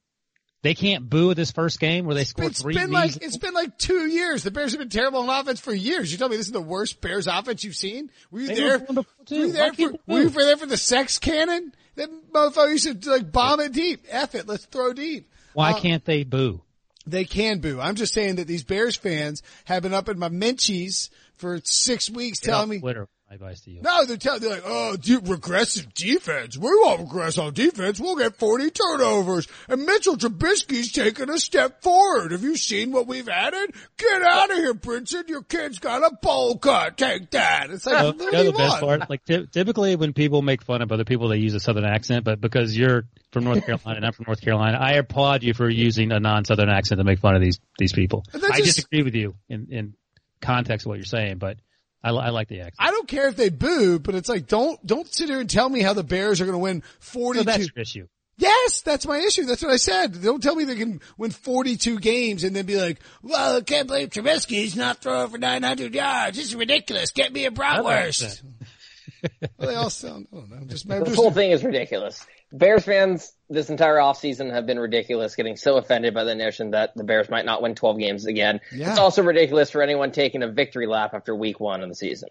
they can't boo at this first game where they scored It's three been like it's been like two years. The Bears have been terrible on offense for years. You tell me this is the worst Bears offense you've seen? Were you They there? were one before, too. Were you there for? Were you there for the sex cannon? That motherfucker used to like bomb it deep. F it. Let's throw deep. Why Uh, can't they boo? They can boo. I'm just saying that these Bears fans have been up in my menchies for six weeks Get telling me. Twitter. Advice to you. No, they're telling, they're like, oh, de- regressive defense. We won't regress on defense. We'll get 40 turnovers. And Mitchell Trubisky's taking a step forward. Have you seen what we've added? Get out of here, Brinson. Your kid's got a bowl cut. Take that. It's like, what you know the best part? Like ty- typically when people make fun of other people, they use a southern accent, but because you're from North Carolina and I'm from North Carolina, I applaud you for using a non-southern accent to make fun of these these people. I just- disagree with you in in context of what you're saying, but I, I like the accent. I don't care if they boo, but it's like, don't, don't sit here and tell me how the Bears are going to win So 42. that's your issue. Yes, that's my issue. That's what I said. Don't tell me they can win 42 games and then be like, well, I can't believe Trubisky's not throwing for 900 yards. This is ridiculous. Get me a bratwurst. well, they all sound, I don't know. Just, I'm The just whole thing is ridiculous. Bears fans this entire offseason have been ridiculous, getting so offended by the notion that the Bears might not win 12 games again. Yeah. It's also ridiculous for anyone taking a victory lap after week one of the season.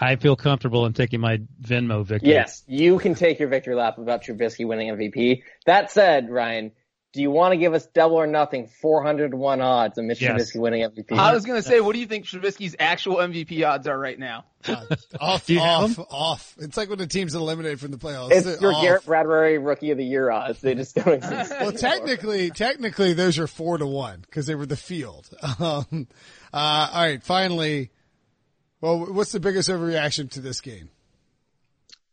I feel comfortable in taking my Venmo victory. Yes, you can take your victory lap about Trubisky winning MVP. That said, Ryan, do you want to give us double or nothing 401 odds on Mitch Yes. Trubisky winning MVP? I was gonna say, what do you think Trubisky's actual MVP odds are right now? off, Do off, them? off. It's like when the team's eliminated from the playoffs. it's They're your off. Garrett Bradbury Rookie of the Year odds. They just don't exist. Well, technically, technically, those are four to one because they were the field. Um, uh, all right, finally. Well, what's the biggest overreaction to this game?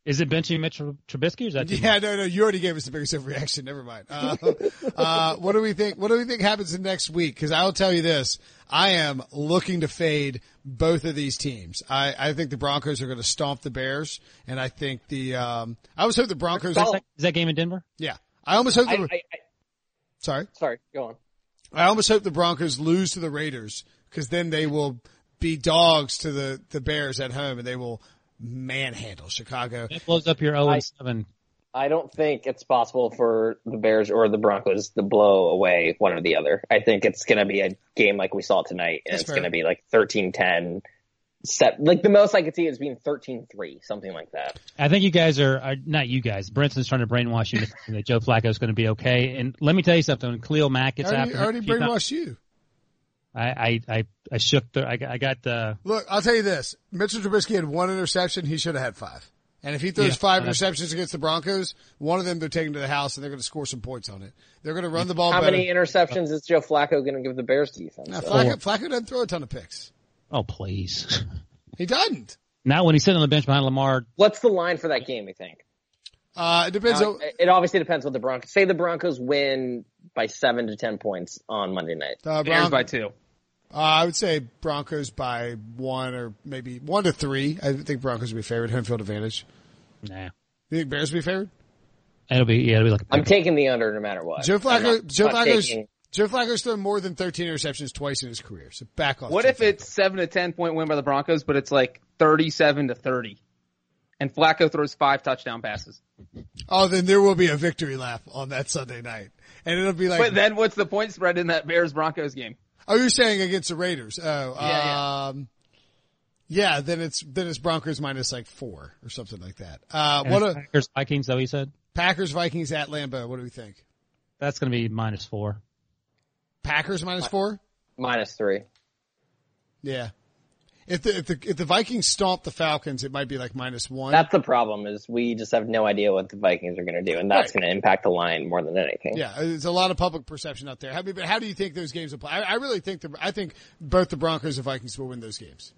Is it benching Mitch Trubisky or is that too Yeah, much? no, no, you already gave us the biggest reaction. Never mind. Uh, uh, what do we think? What do we think happens in next week? Because I'll tell you this: I am looking to fade both of these teams. I, I think the Broncos are going to stomp the Bears, and I think the um, I always hope the Broncos. Is that, is that game in Denver? Yeah, I almost hope. I, The, I, I, sorry, sorry, go on. I almost hope the Broncos lose to the Raiders because then they will be dogs to the the Bears at home, and they will manhandle Chicago. That blows up your 0 7. I don't think it's possible for the Bears or the Broncos to blow away one or the other. I think it's going to be a game like we saw tonight, and That's it's going to be like 13-10. Set like the most I could see is being 13-3, something like that. I think you guys are, are not you guys. Brinson's trying to brainwash you that Joe Flacco is going to be okay. And let me tell you something. When Khalil Mack I gets already, after I already him, he's not- brainwashed you. I, I, I, I shook the, I, got- I got the, Look, I'll tell you this. Mitchell Trubisky had one interception. He should have had five. And if he throws Yeah, five interceptions against the Broncos, one of them they're taking to the house and they're going to score some points on it. They're going to run the ball How better. many interceptions is Joe Flacco going to give the Bears defense? Now, Flacco, Flacco doesn't throw a ton of picks. oh please. He doesn't. now when he's sitting on the bench behind Lamar, What's the line for that game? You think? Uh, it depends. Now, on, it- it obviously depends what the Broncos say. The Broncos win by seven to ten points on Monday night. uh, Bears Bron- by two. Uh, I would say Broncos by one or maybe one to three. I think Broncos will be favored. Home field advantage. nah, You think Bears will be favored? it'll be, yeah, it'll be like, I'm taking the under no matter what. Joe Flacco. not- Joe not Flacco's. taking- Joe Flacco's thrown more than 13 interceptions twice in his career. So back off. What Joe if Flacco. it's seven to ten point win by the Broncos, but it's like thirty-seven to thirty, and Flacco throws five touchdown passes? Oh, then there will be a victory lap on that Sunday night, and it'll be like. But then what's the point spread in that Bears Broncos game? Oh, you're saying against the Raiders? Oh, Yeah, yeah. um, yeah. Then it's then it's Broncos minus like four or something like that. Uh, And what it's a Packers Vikings though he said Packers Vikings at Lambeau. What do we think? that's going to be minus four. Packers minus four. minus three. Yeah. If the if the if the Vikings stomp the Falcons, it might be like minus one. That's the problem is we just have no idea what the Vikings are going to do, and that's Right. going to impact the line more than anything. Yeah, there's a lot of public perception out there. How, but how do you think those games will play? I, I really think the I think both the Broncos and Vikings will win those games.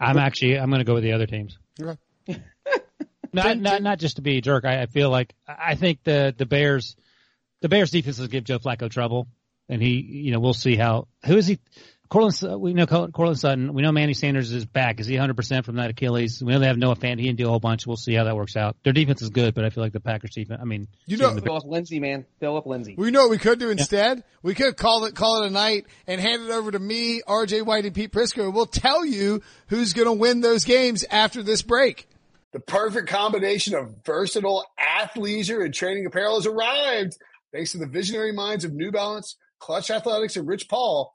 I'm actually, I'm going to go with the other teams. Okay. Not, not, not just to be a jerk. I, I feel like, I think the, the Bears, the Bears defense will give Joe Flacco trouble. And he, you know, we'll see how, who is he? Courtland, we know Courtland Sutton. We know Manny Sanders is back. Is he 100% from that Achilles? We know they have Noah Fant. He can do a whole bunch. We'll see how that works out. Their defense is good, but I feel like the Packers defense, I mean, You know, Philip Lindsay, man, Philip Lindsay. we know what we could do instead. We could call it call it a night and hand it over to me, RJ White, and Pete Prisco. And we'll tell you who's going to win those games after this break. The perfect combination of versatile athleisure and training apparel has arrived. Thanks to the visionary minds of New Balance, Clutch Athletics, and Rich Paul,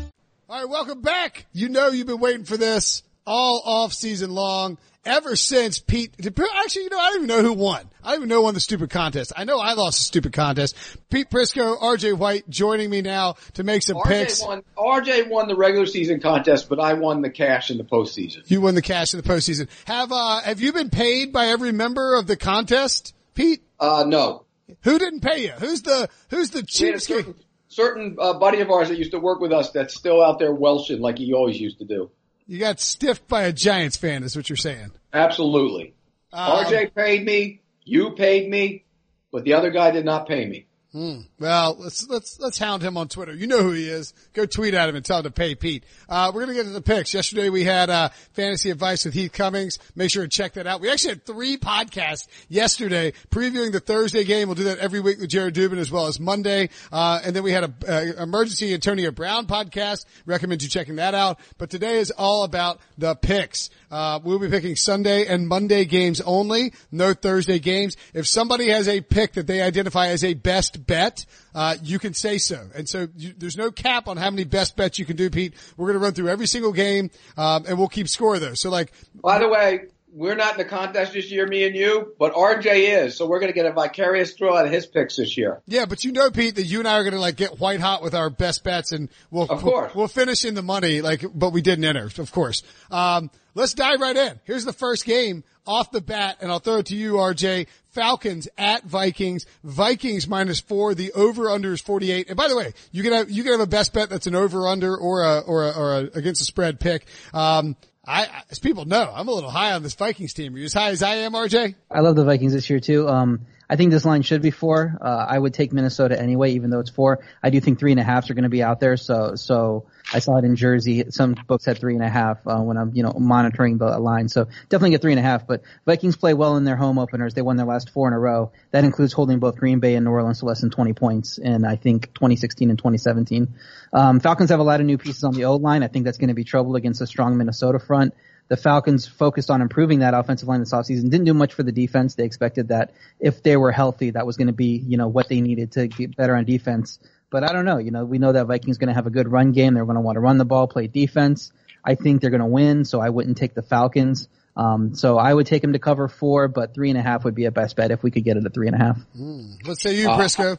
All right, welcome back. You know you've been waiting for this all off season long. Ever since Pete, actually, you know, I don't even know who won. I don't even know who won the stupid contest. I know I lost the stupid contest. Pete Prisco, RJ White joining me now to make some picks. RJ won, RJ won the regular season contest, but I won the cash in the postseason. You won the cash in the postseason. Have, uh, have you been paid by every member of the contest, Pete? Uh, no. Who didn't pay you? Who's the, who's the cheapskate? Certain, uh, buddy of ours that used to work with us that's still out there welshing like he always used to do. You got stiffed by a Giants fan is what you're saying. Absolutely. Um, RJ paid me, you paid me, but the other guy did not pay me. Well, let's let's let's hound him on Twitter. You know who he is. Go tweet at him and tell him to pay Pete. Uh, we're gonna get to the picks. Yesterday we had uh, fantasy advice with Heath Cummings. Make sure to check that out. We actually had three podcasts yesterday previewing the Thursday game. We'll do that every week with Jared Dubin as well as Monday. Uh, and then we had a, uh emergency Antonio Brown podcast. Recommend you checking that out. But today is all about the picks. Uh, we'll be picking Sunday and Monday games only. No Thursday games. If somebody has a pick that they identify as a best bet, uh, you can say so. And so you, there's no cap on how many best bets you can do, Pete. We're going to run through every single game, um, and we'll keep score of those. So like, By the way, we're not in the contest this year, me and you, but RJ is, so we're going to get a vicarious thrill out of his picks this year. yeah, but you know, Pete, that you and I are going to like get white hot with our best bets and we'll, Of course. we'll, finish in the money, like, but we didn't enter, of course. Um, let's dive right in. Here's the first game off the bat, and I'll throw it to you, RJ. Falcons at Vikings. Vikings minus four. The over under is 48. And by the way, you can have, you can have a best bet that's an over under or a, or a, or a against the spread pick. Um, I, as people know, I'm a little high on this Vikings team. Are you as high as I am, RJ? I love the Vikings this year too. Um, I think this line should be four. Uh, I would take Minnesota anyway, even though it's four. I do think three and a halfs are going to be out there. So, so I saw it in Jersey. Some books had three and a half uh, when I'm, you know, monitoring the line. So definitely get three and a half. But Vikings play well in their home openers. They won their last four in a row. That includes holding both Green Bay and New Orleans to less than 20 points in I think 2016 and 2017. Um, Falcons have a lot of new pieces on the O line. I think that's going to be trouble against a strong Minnesota front the Falcons focused on improving that offensive line this offseason. Didn't do much for the defense. They expected that if they were healthy, that was going to be, you know, what they needed to get better on defense. But I don't know. You know, we know that Vikings going to have a good run game. They're going to want to run the ball, play defense. I think they're going to win, so I wouldn't take the Falcons. Um, so I would take them to cover four, but three and a half would be a best bet if we could get it at three and a half. Mm. Let's say you, Prisco. Uh,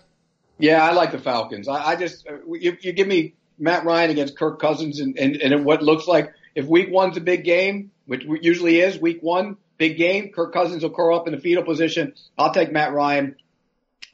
yeah, I like the Falcons. I, I just uh, you, you, give me Matt Ryan against Kirk Cousins, and, and and what looks like if Week One's a big game, which usually is week one, big game. Kirk Cousins will curl up in the fetal position. I'll take Matt Ryan.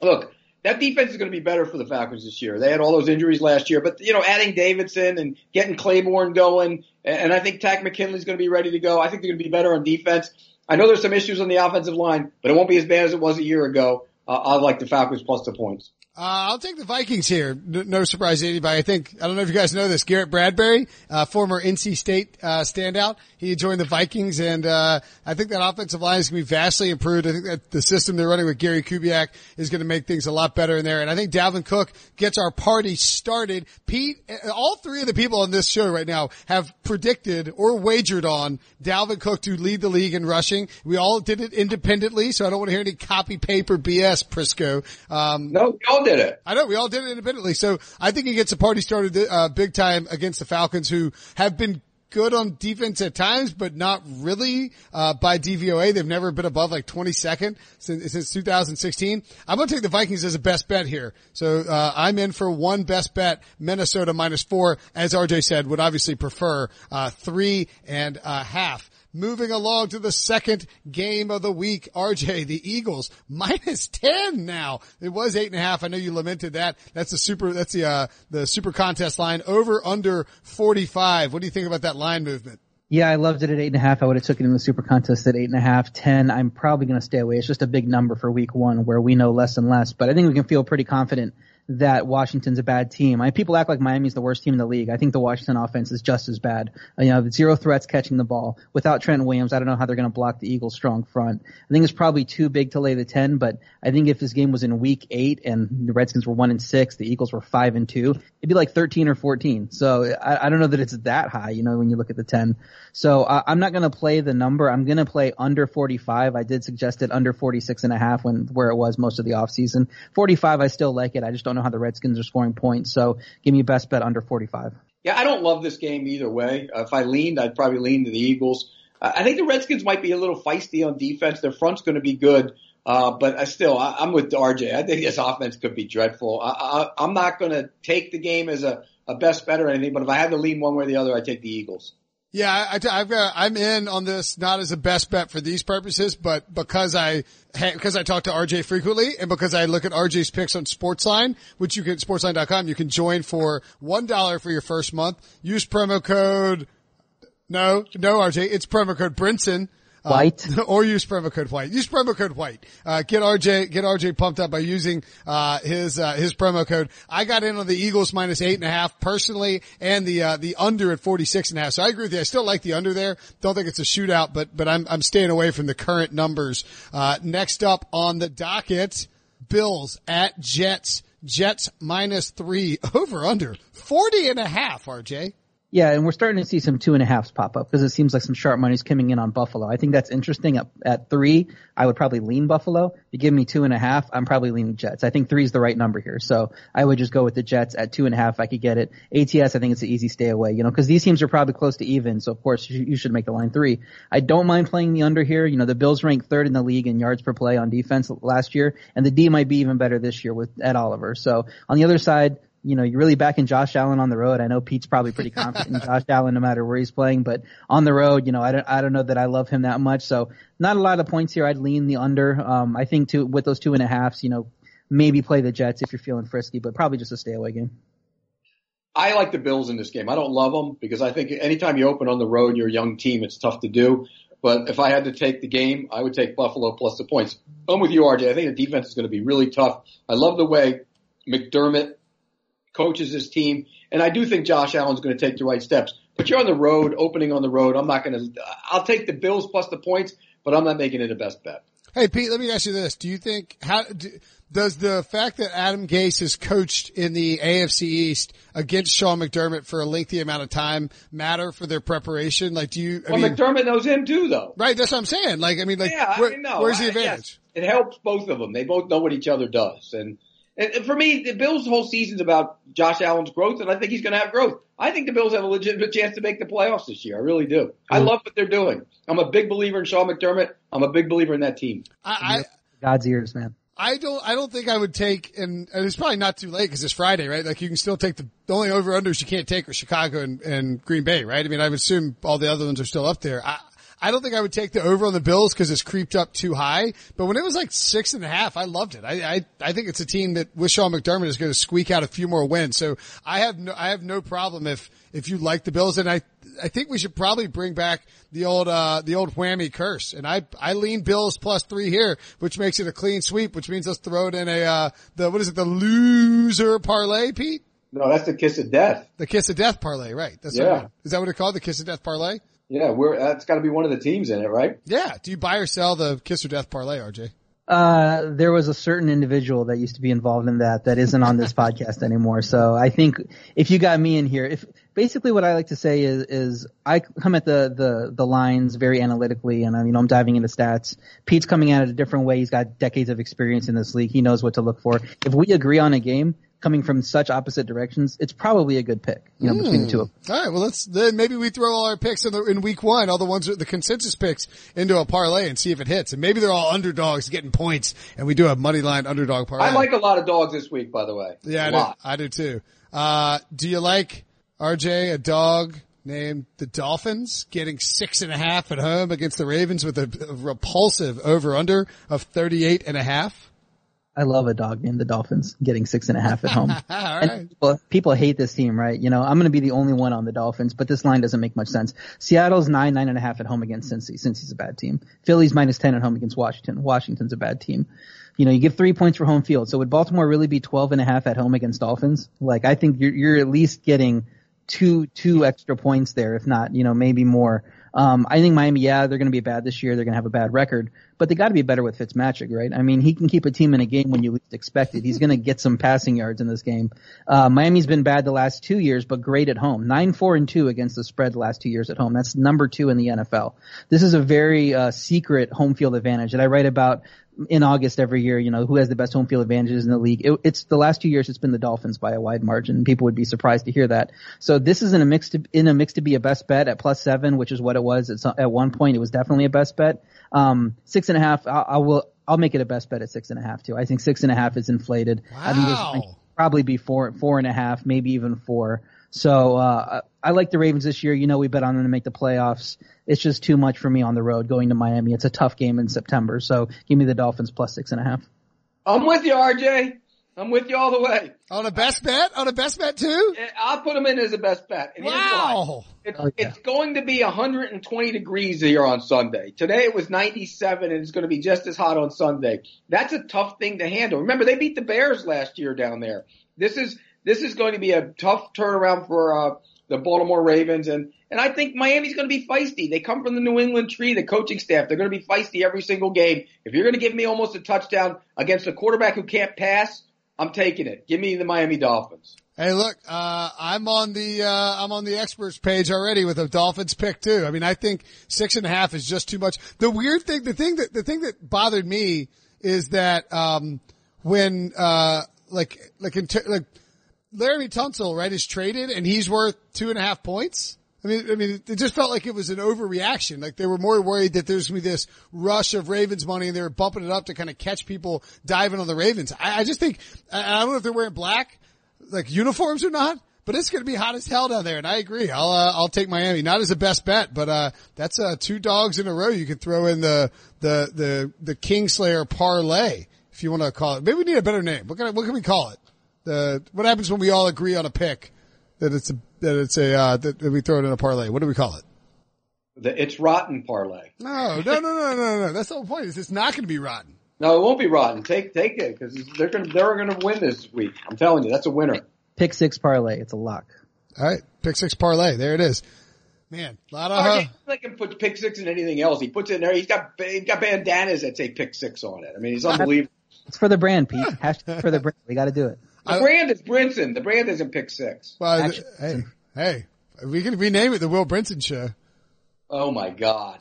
Look, that defense is going to be better for the Falcons this year. They had all those injuries last year, but you know, adding Davidson and getting Clayborn going, and I think Takk McKinley's going to be ready to go. I think they're going to be better on defense. I know there's some issues on the offensive line, but it won't be as bad as it was a year ago. Uh, I like the Falcons plus the points. Uh, I'll take the Vikings here. No, surprise to anybody. I think, I don't know if you guys know this, Garrett Bradbury, uh, former NC State, uh, standout. He joined the Vikings and, uh, I think that offensive line is going to be vastly improved. I think that the system they're running with Gary Kubiak is going to make things a lot better in there. And I think Dalvin Cook gets our party started. Pete, all three of the people on this show right now have predicted or wagered on Dalvin Cook to lead the league in rushing. We all did it independently, so I don't want to hear any copy paper BS, Prisco. Um, no, did it. I know we all did it independently. So I think he gets a party started uh, big time against the Falcons, who have been good on defense at times, but not really uh, by DVOA. They've never been above like 22nd since, since 2016. I'm going to take the Vikings as a best bet here. So uh, I'm in for one best bet, Minnesota minus four. As RJ said, would obviously prefer uh, three and a half. Moving along to the second game of the week, RJ, the Eagles minus 10 now. It was eight and a half. I know you lamented that. That's the super, that's the, uh, the super contest line over under 45. What do you think about that line movement? Yeah, I loved it at eight and a half. I would have took it in the super contest at eight and a half, ten. I'm probably going to stay away. It's just a big number for week one where we know less and less, but I think we can feel pretty confident that Washington's a bad team. I mean, people act like Miami's the worst team in the league. I think the Washington offense is just as bad. Uh, you know, zero threats catching the ball. Without Trent Williams, I don't know how they're going to block the Eagles' strong front. I think it's probably too big to lay the 10, but I think if this game was in week eight and the Redskins were one and six, the Eagles were five and two, it'd be like 13 or 14. So I, I don't know that it's that high, you know, when you look at the 10. So uh, I'm not going to play the number. I'm going to play under 45. I did suggest it under 46 and a half when, where it was most of the offseason. 45, I still like it. I just don't know how the Redskins are scoring points. So give me a best bet under 45. Yeah, I don't love this game either way. Uh, if I leaned, I'd probably lean to the Eagles. Uh, I think the Redskins might be a little feisty on defense. Their front's going to be good. Uh, but I still, I, I'm with RJ. I think this offense could be dreadful. I, I, I'm not going to take the game as a, a best bet or anything, but if I had to lean one way or the other, I'd take the Eagles. Yeah, I, have got, I'm in on this not as a best bet for these purposes, but because I, because I talk to RJ frequently and because I look at RJ's picks on Sportsline, which you can, sportsline.com, you can join for $1 for your first month. Use promo code, no, no RJ, it's promo code Brinson white. Uh, or use promo code white. Use promo code white. Uh, get RJ, get RJ pumped up by using, uh, his, uh, his promo code. I got in on the Eagles minus eight and a half personally and the, uh, the under at 46 and a half. So I agree with you. I still like the under there. Don't think it's a shootout, but, but I'm, I'm staying away from the current numbers. next up on the docket, Bills at Jets. Jets minus three over under 40 and a half, RJ. Yeah, and we're starting to see some two and a halves pop up because it seems like some sharp money's coming in on Buffalo. I think that's interesting. At, at three, I would probably lean Buffalo. If you give me two and a half, I'm probably leaning Jets. I think three is the right number here. So I would just go with the Jets at two and a half. I could get it. ATS, I think it's an easy stay away, you know, because these teams are probably close to even. So of course you, you should make the line three. I don't mind playing the under here. You know, the Bills ranked third in the league in yards per play on defense last year, and the D might be even better this year with Ed Oliver. So on the other side, you know, you're really backing Josh Allen on the road. I know Pete's probably pretty confident in Josh Allen no matter where he's playing, but on the road, you know, I don't, I don't know that I love him that much. So not a lot of points here. I'd lean the under. Um, I think to, with those two and a halves, you know, maybe play the Jets if you're feeling frisky, but probably just a stay away game. I like the Bills in this game. I don't love them because I think anytime you open on the road, you're a young team. It's tough to do. but if I had to take the game, I would take Buffalo plus the points. I'm with you, RJ. I think the defense is going to be really tough. I love the way McDermott coaches his team, and I do think Josh Allen's going to take the right steps. But you're on the road, opening on the road. I'm not going to. I'll take the Bills plus the points, but I'm not making it a best bet. Hey Pete, let me ask you this: Do you think how do, does the fact that Adam Gase has coached in the AFC East against Sean McDermott for a lengthy amount of time matter for their preparation? Like, do you? I well, mean, McDermott knows him too, though. Right, that's what I'm saying. Like, I mean, like, yeah, where, I mean, no, where's the I- yes, it helps both of them. They both know what each other does, and, and and for me, the Bills' whole season's about Josh Allen's growth, and I think he's going to have growth. I think the Bills have a legitimate chance to make the playoffs this year. I really do. I mm-hmm. love what they're doing. I'm a big believer in Sean McDermott. I'm a big believer in that team. I, I God's ears, man. I don't. I don't think I would take, and, and it's probably not too late because it's Friday, right? Like you can still take the, the only over unders you can't take are Chicago and, and Green Bay, right? I mean, I would assume all the other ones are still up there. I, I don't think I would take the over on the Bills because it's creeped up too high. But when it was like six and a half, I loved it. I, I, I think it's a team that with Sean McDermott is going to squeak out a few more wins. So I have no, I have no problem if, if you like the Bills and I, I think we should probably bring back the old, uh, the old whammy curse. And I, I lean Bills plus three here, which makes it a clean sweep, which means let's throw it in a, uh, the, what is it, the loser parlay, Pete? No, that's the kiss of death. The kiss of death parlay, right? That's what I Yeah. mean. Is that what it's called? The kiss of death parlay? Yeah, we're that's got to be one of the teams in it, right? Yeah. Do you buy or sell the kiss or death parlay, RJ? Uh, there was a certain individual that used to be involved in that that isn't on this podcast anymore. So I think if you got me in here, if basically what I like to say is, is I come at the, the, the lines very analytically and, uh, you know, I'm diving into stats. Pete's coming at it a different way. He's got decades of experience in this league. He knows what to look for. If we agree on a game coming from such opposite directions, it's probably a good pick, you know, between the two of them. All right. Well, let's then maybe we throw all our picks in the in week one, all the ones the consensus picks into a parlay and see if it hits. And maybe they're all underdogs getting points, and we do a money line underdog parlay. I like a lot of dogs this week, by the way. Yeah, I a do. I do too. Uh, do you like RJ a dog named the Dolphins getting six and a half at home against the Ravens with a, a repulsive over under of thirty eight and a half? I love a dog named the Dolphins getting six and a half at home. And right. people, people hate this team, right? You know, I'm going to be the only one on the Dolphins, but this line doesn't make much sense. Seattle's nine, nine and a half at home against Cincy. Cincy's a bad team. Philly's minus 10 at home against Washington. Washington's a bad team. You know, you give three points for home field. So would Baltimore really be 12 and a half at home against Dolphins? Like, I think you're, you're at least getting two, two extra points there, if not, you know, maybe more. Um, I think Miami, yeah, they're going to be bad this year. They're going to have a bad record, but they got to be better with Fitzmagic, right? I mean, he can keep a team in a game when you least expect it. He's going to get some passing yards in this game. Uh, Miami's been bad the last two years, but great at home. Nine, four, and two against the spread the last two years at home. That's number two in the NFL. This is a very uh, secret home field advantage that I write about in August every year, you know, who has the best home field advantages in the league. It, it's the last two years, it's been the Dolphins by a wide margin. People would be surprised to hear that. So this is in a mix to, in a mix to be a best bet at plus seven, which is what it was. It's at one point, it was definitely a best bet. Um, six and a half, I, I will, I'll make it a best bet at six and a half too. I think six and a half is inflated. I think Wow. probably be four, four and a half, maybe even four. So, uh, I like the Ravens this year. You know, we bet on them to make the playoffs. It's just too much for me on the road going to Miami. It's a tough game in September. So give me the Dolphins plus six and a half. I'm with you, RJ. I'm with you all the way. On a best bet? On a best bet too? I'll put them in as a best bet. And. Wow. It, Oh, yeah. It's going to be 120 degrees here on Sunday. Today it was 97 and it's going to be just as hot on Sunday. That's a tough thing to handle. Remember, they beat the Bears last year down there. This is, this is going to be a tough turnaround for, uh, the Baltimore Ravens and, and I think Miami's going to be feisty. They come from the New England tree, the coaching staff. They're going to be feisty every single game. If you're going to give me almost a touchdown against a quarterback who can't pass, I'm taking it. Give me the Miami Dolphins. Hey, look, uh, I'm on the, uh, I'm on the experts page already with a Dolphins pick too. I mean, I think six and a half is just too much. The weird thing, the thing that, the thing that bothered me is that, um, when, uh, like, like, in ter- like, Laremy Tunsil, right, is traded and he's worth two and a half points. I mean, I mean, it just felt like it was an overreaction. Like they were more worried that there's gonna be this rush of Ravens money and they were bumping it up to kind of catch people diving on the Ravens. I, I just think, I, I don't know if they're wearing black, like uniforms or not, but it's going to be hot as hell down there. And I agree. I'll, uh, I'll take Miami. Not as a best bet, but, uh, that's, uh, two dogs in a row. You could throw in the, the, the, the Kingslayer parlay if you want to call it. Maybe we need a better name. What can, what can we call it? The, what happens when we all agree on a pick that it's a, that it's a, uh, that we throw it in a parlay? What do we call it? The it's rotten parlay. No, no, no, no, no, no. That's the whole point. Is it's not going to be rotten. No, it won't be rotten. Take take it because they're gonna they're gonna win this week. I'm telling you, that's a winner. Pick six parlay. It's a lock. All right, pick six parlay. There it is. Man, a lot of. Uh, I can put pick six in anything else. He puts it in there. He's got he's got bandanas that say pick six on it. I mean, he's unbelievable. It's for the brand, Pete. Hashtag for the brand. We got to do it. The I, brand is Brinson. The brand isn't pick six. Well, Actually, hey, hey, we can rename it the Will Brinson Show. Oh my God.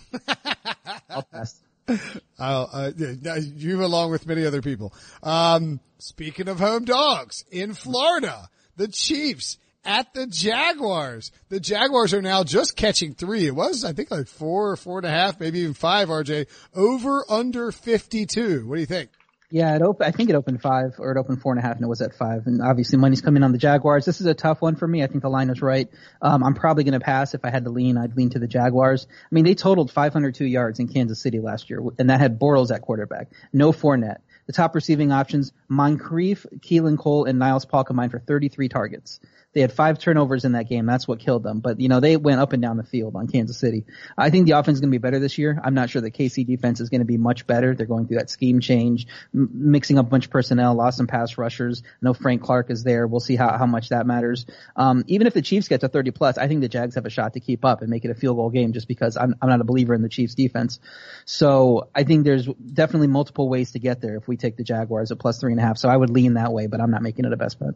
I'll pass. I'll, uh, you along with many other people. Um, speaking of home dogs in Florida, the Chiefs at the Jaguars. The Jaguars are now just catching three. It was, I think like four or four and a half, maybe even five, RJ. Over under 52. What do you think? Yeah, it opened, I think it opened five or it opened four and a half and it was at five. And obviously money's coming on the Jaguars. This is a tough one for me. I think the line is right. Um, I'm probably going to pass. If I had to lean, I'd lean to the Jaguars. I mean, they totaled 502 yards in Kansas City last year and that had Bortles at quarterback. No Fournette. The top receiving options, Moncrief, Keelan Cole, and Niles Paul combined for 33 targets. They had five turnovers in that game. That's what killed them. But, you know, they went up and down the field on Kansas City. I think the offense is going to be better this year. I'm not sure the KC defense is going to be much better. They're going through that scheme change, m- mixing up a bunch of personnel, lost some pass rushers. Know Frank Clark is there. We'll see how, how much that matters. Um, even if the Chiefs get to 30 plus, I think the Jags have a shot to keep up and make it a field goal game just because I'm, I'm not a believer in the Chiefs defense. So I think there's definitely multiple ways to get there if we take the Jaguars at plus three and a half. So I would lean that way, but I'm not making it a best bet.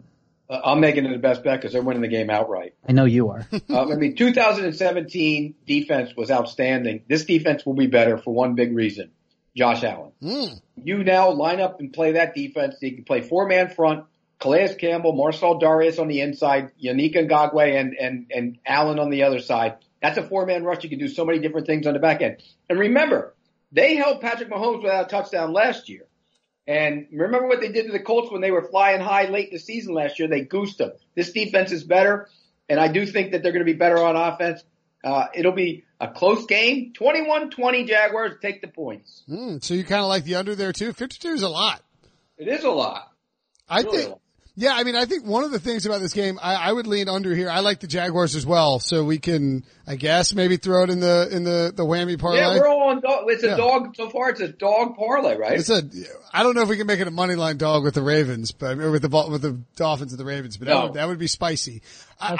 Uh, I'm making it the best bet because they're winning the game outright. I know you are. uh, I mean, 2017 defense was outstanding. This defense will be better for one big reason. Josh Allen. Mm. You now line up and play that defense. You can play four man front, Calais Campbell, Marcell Dareus on the inside, Yannick Ngakoue and, and, and Allen on the other side. That's a four man rush. You can do so many different things on the back end. And remember, they held Patrick Mahomes without a touchdown last year. And remember what they did to the Colts when they were flying high late in the season last year? They goosed them. This defense is better, and I do think that they're going to be better on offense. Uh, it'll be a close game. 21-20 Jaguars take the points. Mm, so you kind of like the under there too? 52 is a lot. It is a lot. I really think, yeah, I mean, I think one of the things about this game, I, I, would lean under here. I like the Jaguars as well, so we can, I guess, maybe throw it in the in the the whammy parlay. Yeah, we're all on dog. It's a yeah. dog so far. It's a dog parlay, right? It's a. I don't know if we can make it a money line dog with the Ravens, but or with the with the Dolphins and the Ravens, but no. that, would, that would be spicy. I,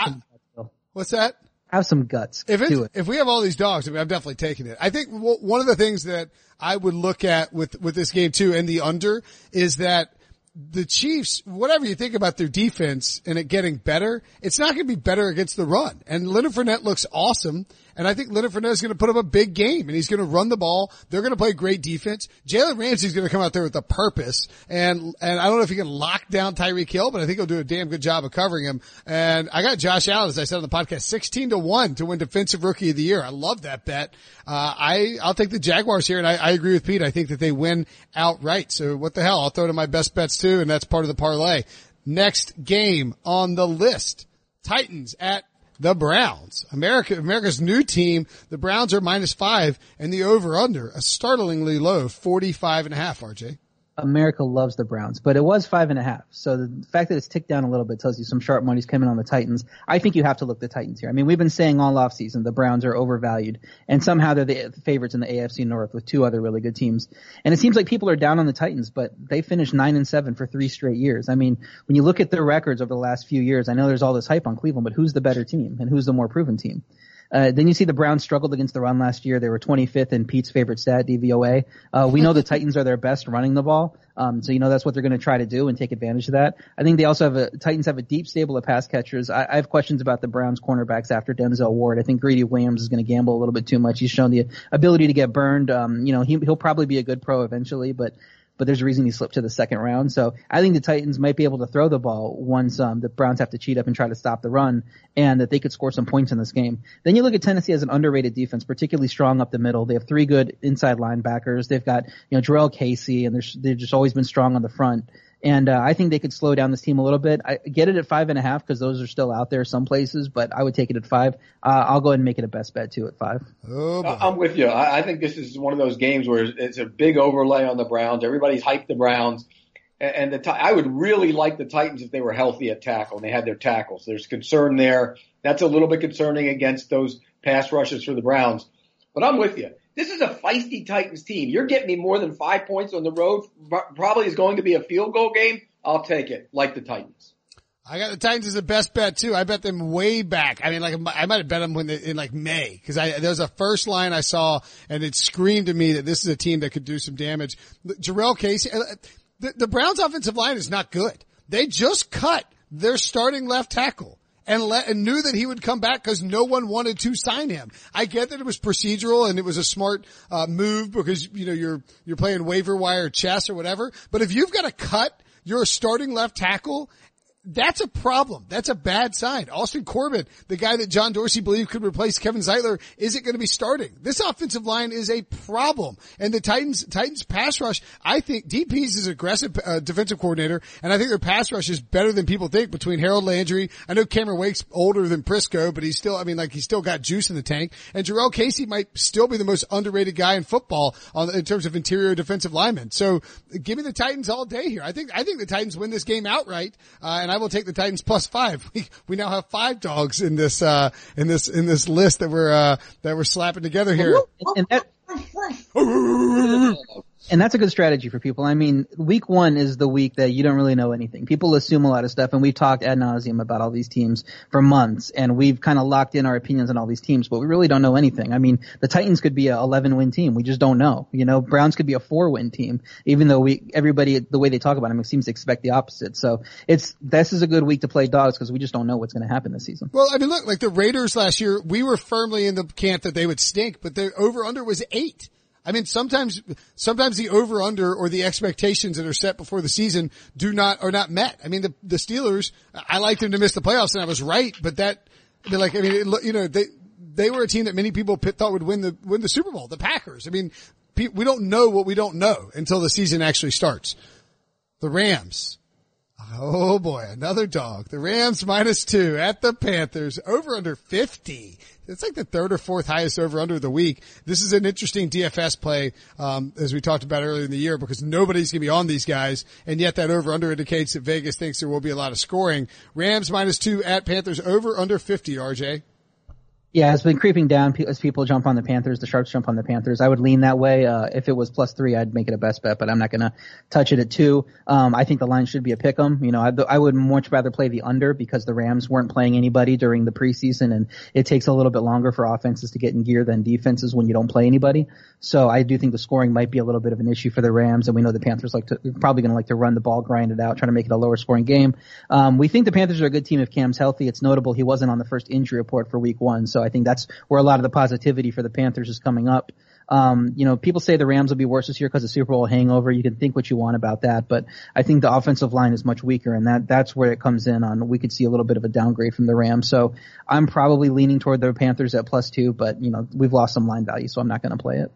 I, what's that? Have some guts. If it's, if we have all these dogs, I mean, I'm definitely taking it. I think one of the things that I would look at with with this game too, and the under is that the Chiefs, whatever you think about their defense and it getting better, it's not going to be better against the run. And Leonard Fournette looks awesome. And I think Leonard Fournette is going to put up a big game and he's going to run the ball. They're going to play great defense. Jalen Ramsey's going to come out there with a purpose. And, and I don't know if he can lock down Tyreek Hill, but I think he'll do a damn good job of covering him. And I got Josh Allen, as I said on the podcast, 16 to 1 to win defensive rookie of the year. I love that bet. Uh, I, I'll take the Jaguars here and I, I agree with Pete. I think that they win outright. So what the hell? I'll throw to my best bets too. And that's part of the parlay. Next game on the list. Titans at the Browns. America, America's new team. The Browns are minus five and the over under a startlingly low 45 and a half, RJ. America loves the Browns, but it was five and a half. So the fact that it's ticked down a little bit tells you some sharp money's coming on the Titans. I think you have to look the Titans here. I mean, we've been saying all off season the Browns are overvalued, and somehow they're the favorites in the AFC North with two other really good teams. And it seems like people are down on the Titans, but they finished nine and seven for three straight years. I mean, when you look at their records over the last few years, I know there's all this hype on Cleveland, but who's the better team and who's the more proven team? Uh, then you see the Browns struggled against the run last year. They were 25th in Pete's favorite stat, DVOA. Uh, we know the Titans are their best running the ball. Um, so you know that's what they're going to try to do and take advantage of that. I think they also have a Titans have a deep stable of pass catchers. I, I have questions about the Browns cornerbacks after Denzel Ward. I think Greedy Williams is going to gamble a little bit too much. He's shown the ability to get burned. Um, you know he, he'll probably be a good pro eventually, but but there's a reason he slipped to the second round. So I think the Titans might be able to throw the ball once um, the Browns have to cheat up and try to stop the run, and that they could score some points in this game. Then you look at Tennessee as an underrated defense, particularly strong up the middle. They have three good inside linebackers. They've got you know Jurrell Casey, and they've just always been strong on the front. And uh, I think they could slow down this team a little bit. I get it at five and a half because those are still out there some places, but I would take it at five. Uh, I'll go ahead and make it a best bet too at five. Oh, I'm with you. I, I think this is one of those games where it's a big overlay on the Browns. Everybody's hyped the Browns. And the I would really like the Titans if they were healthy at tackle and they had their tackles. There's concern there. That's a little bit concerning against those pass rushes for the Browns. But I'm with you. This is a feisty Titans team. You're getting me more than five points on the road. Probably is going to be a field goal game. I'll take it, like the Titans. I got the Titans as the best bet too. I bet them way back. I mean, like I might have bet them when they, in like May because I there was a first line I saw and it screamed to me that this is a team that could do some damage. Jurrell Casey, uh, the, the Browns offensive line is not good. They just cut their starting left tackle and let, and knew that he would come back because no one wanted to sign him. I get that it was procedural and it was a smart uh, move because you know you're you're playing waiver wire chess or whatever. But if you've got to cut your starting left tackle that's a problem. That's a bad sign. Austin Corbett, the guy that John Dorsey believed could replace Kevin Zeitler, isn't going to be starting. This offensive line is a problem. And the Titans, Titans pass rush, I think DP's is aggressive uh, defensive coordinator, and I think their pass rush is better than people think between Harold Landry. I know Cameron Wake's older than Prisco, but he's still, I mean, like he's still got juice in the tank. And Jurrell Casey might still be the most underrated guy in football on, in terms of interior defensive linemen. So give me the Titans all day here. I think, I think the Titans win this game outright, uh, and I will take the Titans plus five. We, we now have five dogs in this, uh, in this, in this list that we're, uh, that we're slapping together here. And that, and that's a good strategy for people. I mean, week one is the week that you don't really know anything. People assume a lot of stuff, and we've talked ad nauseum about all these teams for months, and we've kind of locked in our opinions on all these teams, but we really don't know anything. I mean, the Titans could be a 11 win team. We just don't know. You know, Browns could be a four win team, even though we, everybody, the way they talk about them, seems to expect the opposite. So it's, this is a good week to play dogs because we just don't know what's going to happen this season. Well, I mean, look, like the Raiders last year, we were firmly in the camp that they would stink, but their over under was eight. I mean, sometimes, sometimes the over under or the expectations that are set before the season do not, are not met. I mean, the, the Steelers, I liked them to miss the playoffs and I was right, but that, like, I mean, it, you know, they, they were a team that many people thought would win the, win the Super Bowl, the Packers. I mean, we don't know what we don't know until the season actually starts. The Rams. Oh boy, another dog. The Rams minus two at the Panthers over under 50. It's like the third or fourth highest over under of the week. This is an interesting DFS play, um, as we talked about earlier in the year because nobody's going to be on these guys. And yet that over under indicates that Vegas thinks there will be a lot of scoring. Rams minus two at Panthers over under 50, RJ. Yeah, it's been creeping down as people jump on the Panthers. The sharps jump on the Panthers. I would lean that way. Uh, if it was plus three, I'd make it a best bet, but I'm not going to touch it at two. Um, I think the line should be a pick 'em. You know, I, I would much rather play the under because the Rams weren't playing anybody during the preseason, and it takes a little bit longer for offenses to get in gear than defenses when you don't play anybody. So I do think the scoring might be a little bit of an issue for the Rams, and we know the Panthers like to probably going to like to run the ball, grind it out, trying to make it a lower scoring game. Um, we think the Panthers are a good team if Cam's healthy. It's notable he wasn't on the first injury report for Week One, so I think that's where a lot of the positivity for the Panthers is coming up. Um, you know, people say the Rams will be worse this year because of Super Bowl hangover. You can think what you want about that, but I think the offensive line is much weaker, and that that's where it comes in. On we could see a little bit of a downgrade from the Rams, so I'm probably leaning toward the Panthers at plus two. But you know, we've lost some line value, so I'm not going to play it.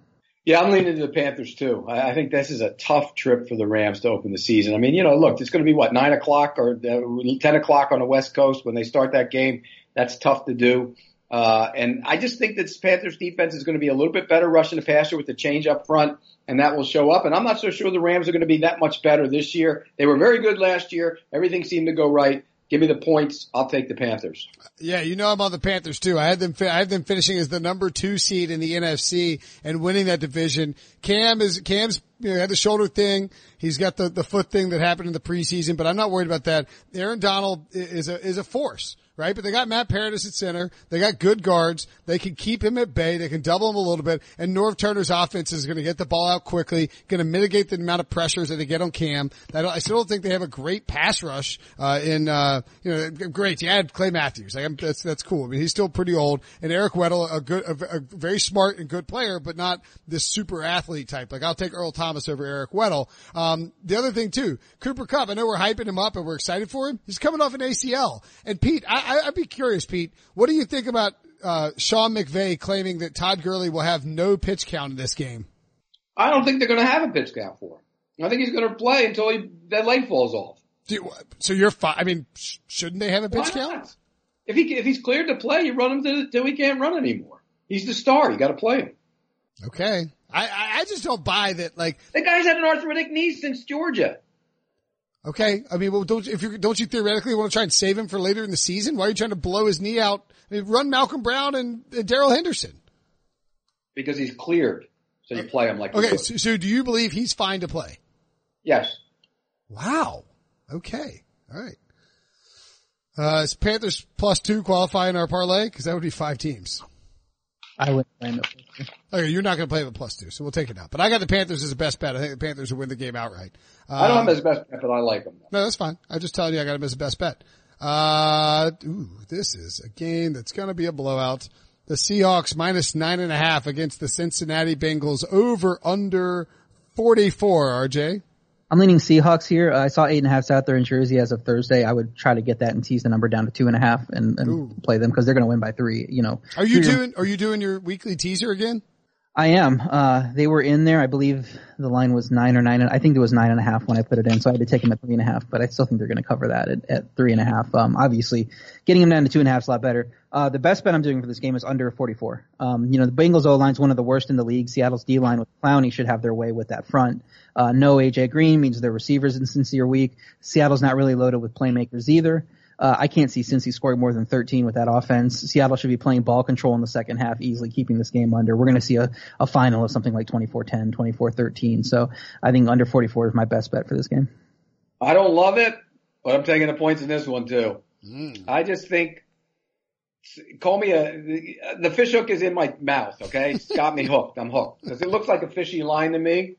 Yeah, I'm leaning to the Panthers too. I, think this is a tough trip for the Rams to open the season. I mean, you know, look, it's going to be what nine o'clock or uh, ten o'clock on the West Coast when they start that game. That's tough to do. Uh, and I just think that Panthers defense is going to be a little bit better rushing the passer with the change up front, and that will show up. And I'm not so sure the Rams are going to be that much better this year. They were very good last year. Everything seemed to go right. Give me the points. I'll take the Panthers. Yeah, you know I'm on the Panthers too. I had them. I had them finishing as the number two seed in the NFC and winning that division. Cam is Cam's you know, had the shoulder thing. He's got the the foot thing that happened in the preseason, but I'm not worried about that. Aaron Donald is a is a force right? But they got Matt Paradis at center. They got good guards. They can keep him at bay. They can double him a little bit. And Norv Turner's offense is going to get the ball out quickly, going to mitigate the amount of pressures that they get on Cam. I still don't think they have a great pass rush, uh, in, uh, you know, great. You add Clay Matthews. Like, that's, that's cool. I mean, he's still pretty old. And Eric Weddle, a good, a, a very smart and good player, but not this super athlete type. Like, I'll take Earl Thomas over Eric Weddle. Um, the other thing too, Cooper Kupp, I know we're hyping him up and we're excited for him. He's coming off an ACL. And Pete, I, I, would be curious, Pete. What do you think about uh, Sean McVay claiming that Todd Gurley will have no pitch count in this game? I don't think they're going to have a pitch count for him. I think he's going to play until he, that leg falls off. You, so you're fine. I mean, sh- shouldn't they have a pitch count? If he if he's cleared to play, you run him until he can't run anymore. He's the star. You got to play him. Okay. I, I just don't buy that. Like the guy's had an arthritic knee since Georgia. Okay, I mean, well, don't if you don't you theoretically want to try and save him for later in the season? Why are you trying to blow his knee out? I mean, run Malcolm Brown and, and Darrell Henderson. because he's cleared. So you play him like Okay, so, so do you believe he's fine to play? Yes. Wow. Okay. All right. Uh, is Panthers plus two qualify in our parlay? Cause that would be five teams. I wouldn't play him. Okay, you're not going to play with plus two, so we'll take it out. But I got the Panthers as the best bet. I think the Panthers will win the game outright. I don't Um, have him as best bet, but I like him. No, that's fine. I'm just telling you I got him as the best bet. Uh, ooh, this is a game that's going to be a blowout. The Seahawks minus nine and a half against the Cincinnati Bengals over under 44, RJ. I'm leaning Seahawks here. Uh, I saw eight and a half out there in Jersey as of Thursday. I would try to get that and tease the number down to two and a half and, and play them because they're going to win by three. You know, Are you doing, are you doing your weekly teaser again? I am. Uh, they were in there. I believe the line was nine or nine. I think it was nine and a half when I put it in. So I had to take them at three and a half, but I still think they're going to cover that at, at three and a half. Um, obviously getting them down to two and a half is a lot better. Uh, the best bet I'm doing for this game is under 44. Um, you know, the Bengals O line is one of the worst in the league. Seattle's D line with Clowney should have their way with that front. Uh, no AJ Green means their receivers in Cincy are weak. Seattle's not really loaded with playmakers either. Uh, I can't see Cincy scoring more than 13 with that offense. Seattle should be playing ball control in the second half, easily keeping this game under. We're going to see a, a final of something like 24-10, 24-13. So I think under 44 is my best bet for this game. I don't love it, but I'm taking the points in this one too. I just think, call me a, the fish hook is in my mouth, okay? It's got me hooked. I'm hooked. Cause it looks like a fishy line to me,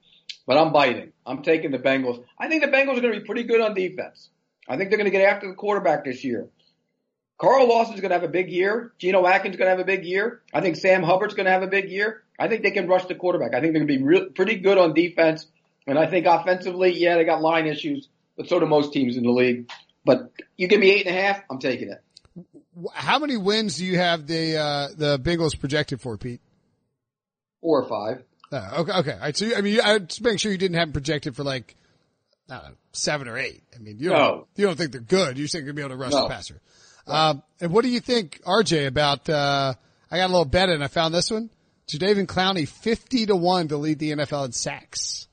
but I'm biting. I'm taking the Bengals. I think the Bengals are going to be pretty good on defense. I think they're going to get after the quarterback this year. Carl Lawson's going to have a big year. Geno Atkins is going to have a big year. I think Sam Hubbard's going to have a big year. I think they can rush the quarterback. I think they're going to be real, pretty good on defense. And I think offensively, yeah, they got line issues, but so do most teams in the league. But you give me eight and a half, I'm taking it. How many wins do you have the, uh, the Bengals projected for, Pete? Four or five. Uh, okay, okay. All right, so you, I mean, I just make sure you didn't have them projected for like, know, seven or eight. I mean, you don't, No. you don't think they're good. You think they're going to be able to rush No. the passer. Um, and what do you think, RJ, about, uh, I got a little bet in. I found this one. Jadeveon Clowney, 50 to 1 to lead the NFL in sacks.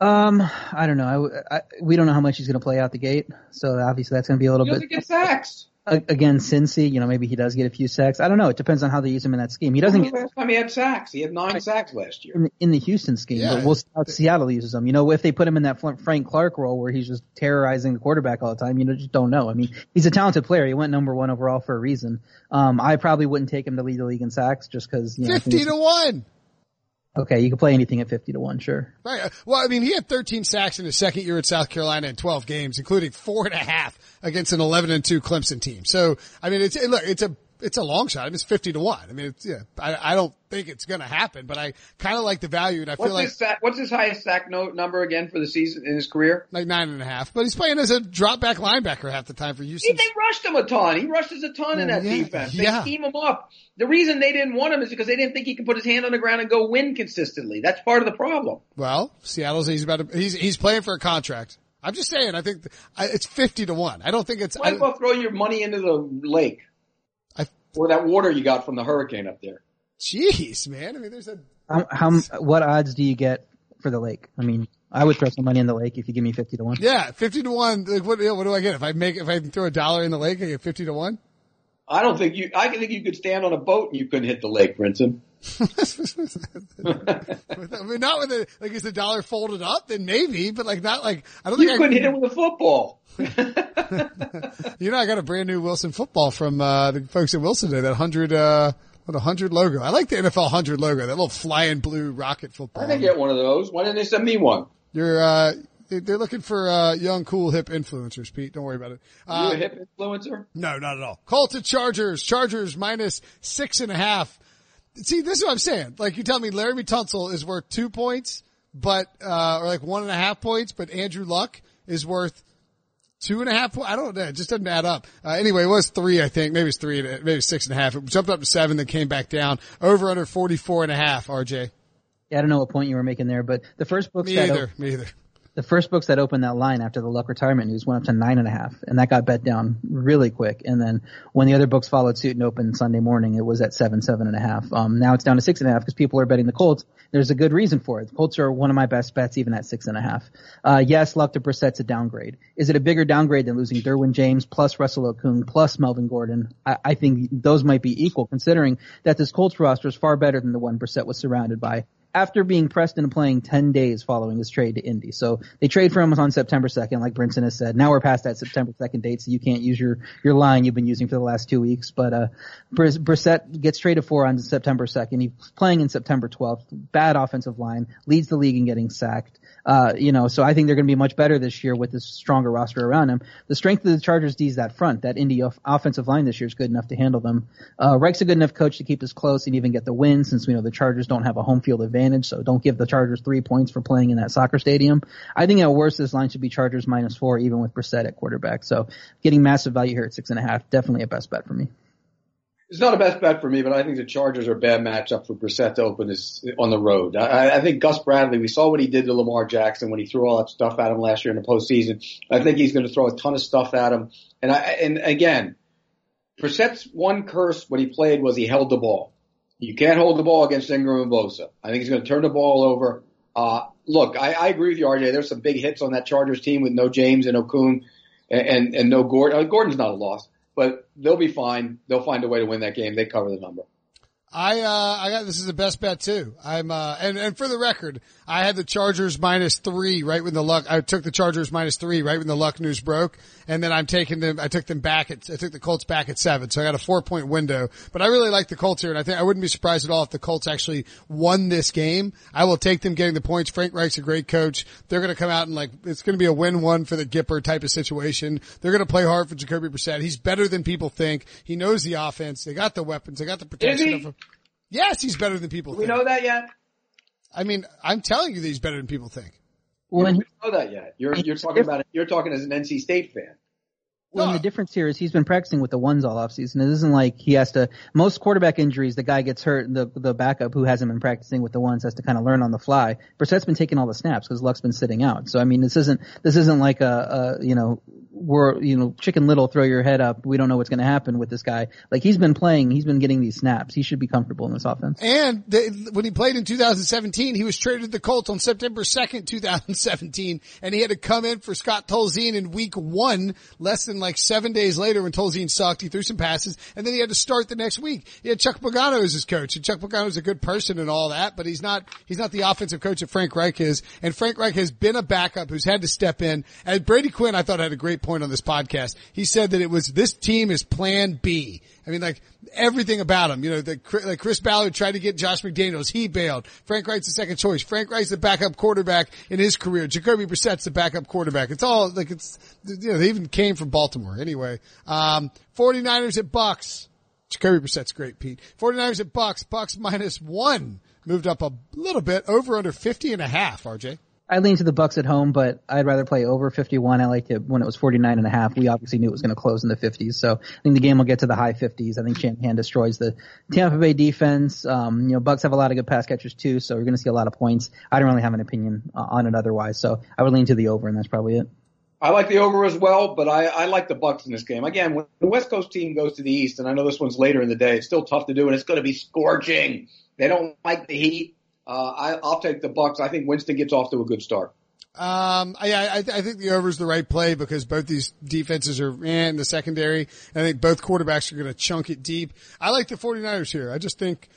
Um, I don't know. I, I, we don't know how much he's going to play out the gate. So obviously that's going to be a little He bit. doesn't get sacks. A- Again, Cincy, you know, maybe he does get a few sacks. I don't know. It depends on how they use him in that scheme. He doesn't When was get last time he had sacks? He had nine sacks last year. in the, in the Houston scheme, Yeah. but we'll see how Seattle uses him. You know, if they put him in that Frank Clark role where he's just terrorizing the quarterback all the time, you know, just don't know. I mean, he's a talented player. He went number one overall for a reason. Um, I probably wouldn't take him to lead the league in sacks just because, you know, I think 50 to 1. Okay, you can play anything at 50 to 1, sure. Right. Uh, Well, I mean, he had 13 sacks in his second year at South Carolina in 12 games, including four and a half against an 11 and 2 Clemson team. So, I mean, it's, look, it's a, it's a long shot. I mean, it's 50 to 1. I mean, it's, yeah, I, I don't think it's going to happen, but I kind of like the value and I feel What's like, his sack, what's his highest sack note number again for the season in his career? like nine and a half, but he's playing as a drop back linebacker half the time for He, Houston. they rushed him a ton. He rushes a ton in that yeah, defense. They yeah. scheme him up. The reason they didn't want him is because they didn't think he could put his hand on the ground and go win consistently. That's part of the problem. Well, Seattle's, he's about to, he's, he's playing for a contract. I'm just saying, I think I, it's 50 to 1. I don't think it's, Might I, as well throw your money into the lake. I- or that water you got from the hurricane up there. jeez, man. I mean, there's a, How, how, what odds do you get for the lake? I mean, I would throw some money in the lake if you give me 50 to 1. Yeah, fifty to one. Like, what, what do I get if I make if I throw a dollar in the lake? I get fifty to one. I don't think you. I can think you could stand on a boat and you couldn't hit the lake, Brinson. I mean, not with a like is the dollar folded up? Then maybe, but like not like I don't You think I couldn't hit it with a football. You know, I got a brand new Wilson football from uh the folks at Wilson today. That hundred uh what a hundred logo. I like the NFL hundred logo. That little flying blue rocket football. I didn't get one of those. Why didn't they send me one? You're uh they- they're looking for uh young, cool, hip influencers. Pete, don't worry about it. You Uh, a hip influencer? No, not at all. Call to Chargers. Chargers minus six and a half. See, this is what I'm saying. Like you tell me Laremy Tunsil is worth two points, but, uh, or like one and a half points, but Andrew Luck is worth two and a half points. I don't know. It just doesn't add up. Uh, anyway, it was three, I think. Maybe it's three, and- maybe six and a half. It jumped up to seven, then came back down. Over under 44 and a half, RJ. Yeah, I don't know what point you were making there, but the first book Me either. Me either. The first books that opened that line after the Luck retirement news went up to nine and a half, and that got bet down really quick. And then when the other books followed suit and opened Sunday morning, it was at seven, seven and a half. Um, now it's down to six and a half because people are betting the Colts. There's a good reason for it. The Colts are one of my best bets, even at six and a half. Uh, yes, Luck to Brissett's a downgrade. Is it a bigger downgrade than losing Derwin James plus Russell Okung plus Melvin Gordon? I, I think those might be equal, considering that this Colts roster is far better than the one Brissett was surrounded by after being pressed into playing 10 days following his trade to Indy. So they trade for him on September 2nd, like Brinson has said. Now we're past that September 2nd date, so you can't use your, your line you've been using for the last two weeks. But, uh, Brissett gets traded for on September 2nd. He's playing in September 12th. Bad offensive line, leads the league in getting sacked. Uh, you know, so I think they're going to be much better this year with this stronger roster around him. The strength of the Chargers D is that front. That Indy off- offensive line this year is good enough to handle them. Uh, Reich's a good enough coach to keep us close and even get the win since we know the Chargers don't have a home field advantage. So don't give the Chargers three points for playing in that soccer stadium. I think at worst this line should be Chargers minus four even with Brissett at quarterback. So getting massive value here at six and a half, definitely a best bet for me. It's not a best bet for me, but I think the Chargers are a bad matchup for Brissett to open this on the road. I, I think Gus Bradley, we saw what he did to Lamar Jackson when he threw all that stuff at him last year in the postseason. I think he's going to throw a ton of stuff at him. And I, and again, Brissett's one curse when he played was he held the ball. You can't hold the ball against Ingram and Bosa. I think he's going to turn the ball over. Uh, look, I, I agree with you, RJ. There's some big hits on that Chargers team with no James and Okung and, and, and no Gordon. Gordon's not a loss but they'll be fine. They'll find a way to win that game. They cover the number. I uh I got this is the best bet too. I'm uh and and for the record, I had the Chargers minus three right when the luck. I took the Chargers minus three right when the luck news broke, and then I'm taking them. I took them back at. I took the Colts back at seven, so I got a four point window. But I really like the Colts here, and I think I wouldn't be surprised at all if the Colts actually won this game. I will take them getting the points. Frank Reich's a great coach. They're going to come out and like it's going to be a win one for the Gipper type of situation. They're going to play hard for Jacoby Brissett. He's better than people think. He knows the offense. They got the weapons. They got the protection. Of him. Yes, he's better than people Do think. we know that yet? I mean, I'm telling you that he's better than people think. When you don't know that yet. You're you're talking about it. You're talking as an NC State fan. Well, No. the difference here is he's been practicing with the ones all offseason. It isn't like he has to, most quarterback injuries, the guy gets hurt, the, the backup who hasn't been practicing with the ones has to kind of learn on the fly. Brissett's been taking all the snaps because Luck's been sitting out. So I mean, this isn't, this isn't like a, a you know, we're, you know, chicken little, throw your head up. We don't know what's going to happen with this guy. Like he's been playing, he's been getting these snaps. He should be comfortable in this offense. And they, when he played in 2017, he was traded to the Colts on September 2nd, 2017, and he had to come in for Scott Tolzien in week one, less than like seven days later when Tolzien sucked. He threw some passes, and then he had to start the next week. He had Chuck Pagano as his coach, and Chuck Pagano's a good person and all that, but he's not, he's not the offensive coach that Frank Reich is, and Frank Reich has been a backup who's had to step in. And Brady Quinn, I thought had a great point on this podcast. He said that it was, this team is plan B. I mean, like everything about him. You know, the, like Chris Ballard tried to get Josh McDaniels. He bailed. Frank Reich's the second choice. Frank Reich's the backup quarterback in his career. Jacoby Brissett's the backup quarterback. It's all like it's, you know, they even came from Baltimore. Anyway, um, 49ers at Bucks. Jacoby Brissett's great, Pete. 49ers at Bucks. Bucks minus one. Moved up a little bit over under 50 and a half, RJ. I lean to the Bucks at home, but I'd rather play over 51. I liked it when it was 49 and a half. We obviously knew it was going to close in the 50s, so I think the game will get to the high 50s. I think Shanahan destroys the Tampa Bay defense. Um, you know, Bucks have a lot of good pass catchers too, so we're going to see a lot of points. I don't really have an opinion uh, on it otherwise, so I would lean to the over, and that's probably it. I like the over as well, but I, I like the Bucks in this game. Again, when the West Coast team goes to the East, and I know this one's later in the day, it's still tough to do, and it's going to be scorching. They don't like the heat. Uh, I, I'll take the Bucks. I think Winston gets off to a good start. Um, I, I, I think the over is the right play because both these defenses are eh, in the secondary. I think both quarterbacks are going to chunk it deep. I like the 49ers here. I just think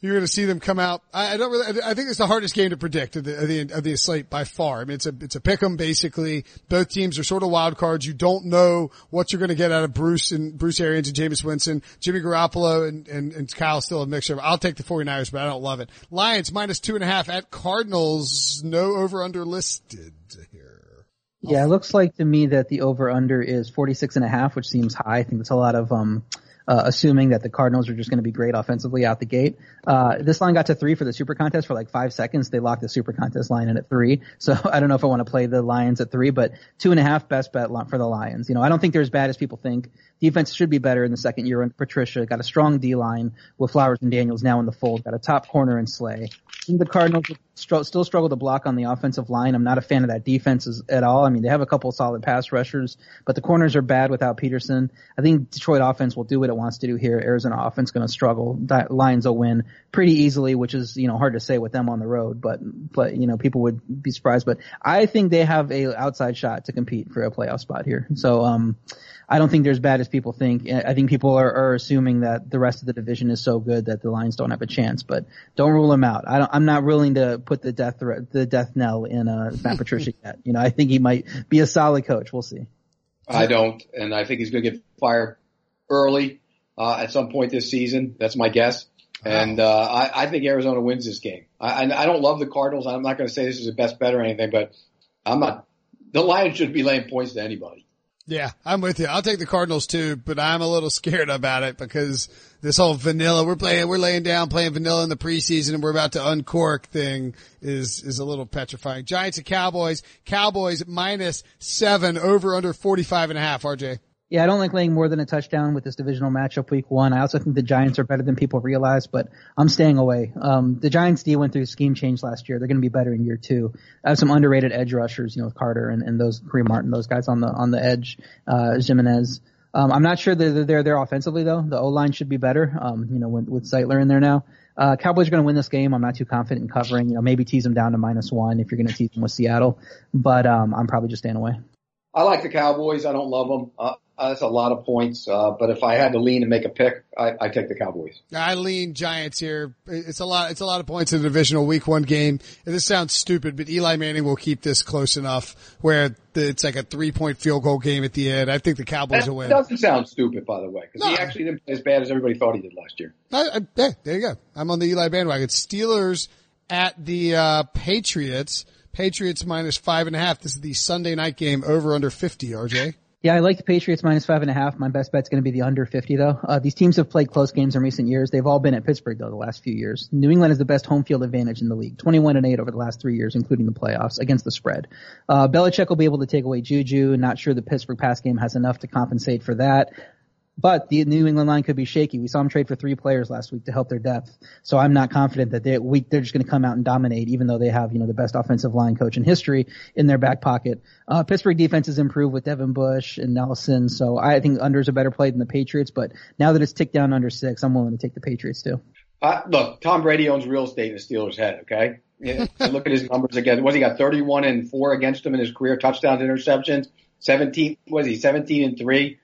you're going to see them come out. I, I don't really, I think it's the hardest game to predict of the, of the, of the slate by far. I mean, it's a, it's a pick 'em basically. Both teams are sort of wild cards. You don't know what you're going to get out of Bruce and Bruce Arians and Jameis Winston, Jimmy Garoppolo and, and, and Kyle still a mixture. I'll take the 49ers, but I don't love it. Lions minus two and a half at Cardinals. No over under listed here. Yeah, it looks like to me that the over under is 46 and a half, which seems high. I think that's a lot of, um, uh, assuming that the Cardinals are just going to be great offensively out the gate. Uh, this line got to three for the super contest for like five seconds. They locked the super contest line in at three. So I don't know if I want to play the Lions at three, but two and a half best bet for the Lions. You know, I don't think they're as bad as people think. Defense should be better in the second year under Patricia. Got a strong D line with Flowers and Daniels now in the fold. Got a top corner in Slay. The Cardinals still struggle to block on the offensive line. I'm not a fan of that defense at all. I mean, they have a couple solid pass rushers, but the corners are bad without Peterson. I think Detroit offense will do what it wants to do here. Arizona offense going to struggle. Di- Lions will win pretty easily, which is you know hard to say with them on the road, but but you know people would be surprised. But I think they have a outside shot to compete for a playoff spot here. So um, I don't think they're as bad as people think. I think people are, are assuming that the rest of the division is so good that the Lions don't have a chance, but don't rule them out. I don't, I'm not willing to put the death threat, the death knell in uh, Matt Patricia yet. You know, I think he might be a solid coach. We'll see. I don't, and I think he's going to get fired early uh, at some point this season. That's my guess. And uh, I, I think Arizona wins this game. I, I don't love the Cardinals. I'm not going to say this is the best bet or anything, but I'm not. The Lions should be laying points to anybody. Yeah, I'm with you. I'll take the Cardinals too, but I'm a little scared about it because this whole vanilla we're playing, we're laying down playing vanilla in the preseason and we're about to uncork thing is, is a little petrifying. Giants and Cowboys, Cowboys minus seven over under 45 and a half, RJ. Yeah, I don't like laying more than a touchdown with this divisional matchup week one. I also think the Giants are better than people realize, but I'm staying away. Um, the Giants D went through scheme change last year. They're going to be better in year two. I have some underrated edge rushers, you know, with Carter and, and those Kareem Martin, those guys on the, on the edge, uh, Ximines. Um, I'm not sure that they're, they're there offensively though. The O line should be better. Um, you know, with, with Zeitler in there now. Uh, Cowboys are going to win this game. I'm not too confident in covering. You know, maybe tease them down to minus one if you're going to tease them with Seattle, but um, I'm probably just staying away. I like the Cowboys. I don't love them. Uh, that's a lot of points. Uh, but if I had to lean and make a pick, I, I take the Cowboys. I lean Giants here. It's a lot. It's a lot of points in the divisional week one game. And this sounds stupid, but Eli Manning will keep this close enough where it's like a three point field goal game at the end. I think the Cowboys that will win. It doesn't sound stupid, by the way, because no. he actually didn't play as bad as everybody thought he did last year. I, I, yeah, there you go. I'm on the Eli bandwagon. Steelers at the uh, Patriots. Patriots minus five and a half. This is the Sunday night game over under 50, RJ. Yeah, I like the Patriots minus five and a half. My best bet's going to be the under 50 though. Uh, these teams have played close games in recent years. They've all been at Pittsburgh though the last few years. New England has the best home field advantage in the league. 21 and 8 over the last three years, including the playoffs against the spread. Uh, Belichick will be able to take away Juju. Not sure the Pittsburgh pass game has enough to compensate for that. But the New England line could be shaky. We saw them trade for three players last week to help their depth. So I'm not confident that they we, they're just going to come out and dominate, even though they have you know the best offensive line coach in history in their back pocket. Uh, Pittsburgh defense has improved with Devin Bush and Nelson, so I think unders are better played than the Patriots. But now that it's ticked down under six, I'm willing to take the Patriots too. Uh, look, Tom Brady owns real estate in the Steelers' head. Okay, yeah, look at his numbers again. Was he got 31 and four against him in his career, touchdowns, interceptions. 17 was he 17 and three?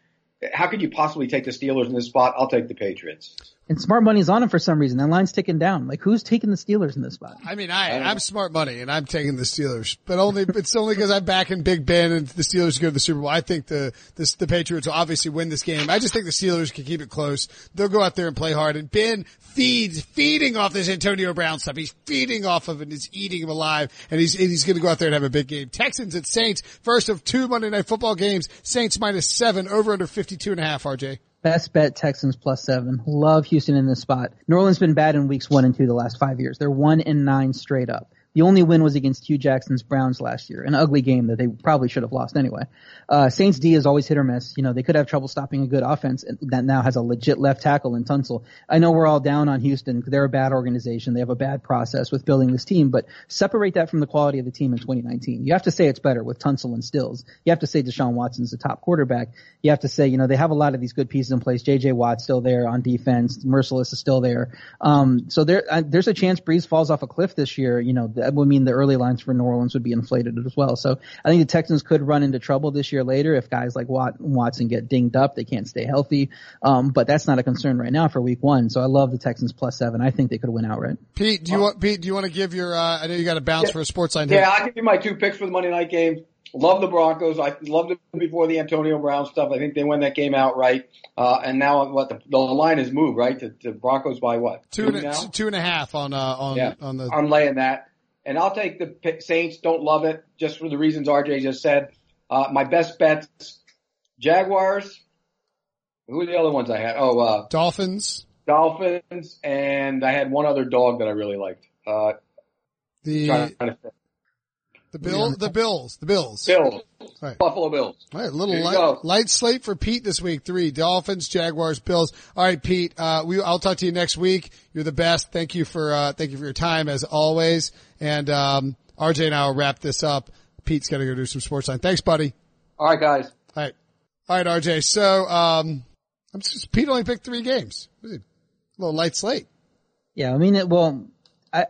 How could you possibly take the Steelers in this spot? I'll take the Patriots. And smart money's on him for some reason. That line's ticking down. Like who's taking the Steelers in this spot? I mean, I, I I'm smart money and I'm taking the Steelers, but only, it's only because I'm backing Big Ben and the Steelers go to the Super Bowl. I think the, the, the Patriots will obviously win this game. I just think the Steelers can keep it close. They'll go out there and play hard and Ben feeds, feeding off this Antonio Brown stuff. He's feeding off of it and he's eating him alive and he's, and he's going to go out there and have a big game. Texans at Saints, first of two Monday night football games. Saints minus seven over under 52 and a half, RJ. Best bet Texans plus seven. Love Houston in this spot. New Orleans been bad in weeks one and two the last five years. They're one and nine straight up. The only win was against Hue Jackson's Browns last year, an ugly game that they probably should have lost anyway. Uh, Saints D is always hit or miss. You know, they could have trouble stopping a good offense that now has a legit left tackle in Tunsil. I know we're all down on Houston. They're a bad organization. They have a bad process with building this team, but separate that from the quality of the team in 2019. You have to say it's better with Tunsil and Stills. You have to say Deshaun Watson's the top quarterback. You have to say, you know, they have a lot of these good pieces in place. JJ Watt's still there on defense. Mercilus is still there. Um, so there, uh, there's a chance Brees falls off a cliff this year. You know, that would mean the early lines for New Orleans would be inflated as well. So I think the Texans could run into trouble this year later if guys like Watt, Watson get dinged up. They can't stay healthy. Um, but that's not a concern right now for week one. So I love the Texans plus seven. I think they could win outright. Pete, do you want, Pete, do you want to give your, uh, I know you got a bounce yeah, for a sports line. Yeah, I'll give you my two picks for the Monday night game. Love the Broncos. I loved them before the Antonio Brown stuff. I think they won that game outright. Uh, and now what the, the line has moved, right? To, to Broncos by what? Two, two and, a, two and a half on, uh, on, yeah. on the. I'm laying that. And I'll take the Saints. Don't love it just for the reasons RJ just said. Uh, my best bets, Jaguars. Who are the other ones I had? Oh, uh, Dolphins. Dolphins. And I had one other dog that I really liked. Uh, the, The Bill, the Bills, the Bills. Bills. Right. Buffalo Bills. All right, little light, light slate for Pete this week. Three Dolphins, Jaguars, Bills. All right, Pete. Uh, we I'll talk to you next week. You're the best. Thank you for uh, thank you for your time as always. And um, RJ and I will wrap this up. Pete's got to go do some sports line. Thanks, buddy. All right, guys. All right, all right, RJ. So um, I'm just, Pete only picked three games. What is it? A little light slate. Yeah, I mean, it, well, I,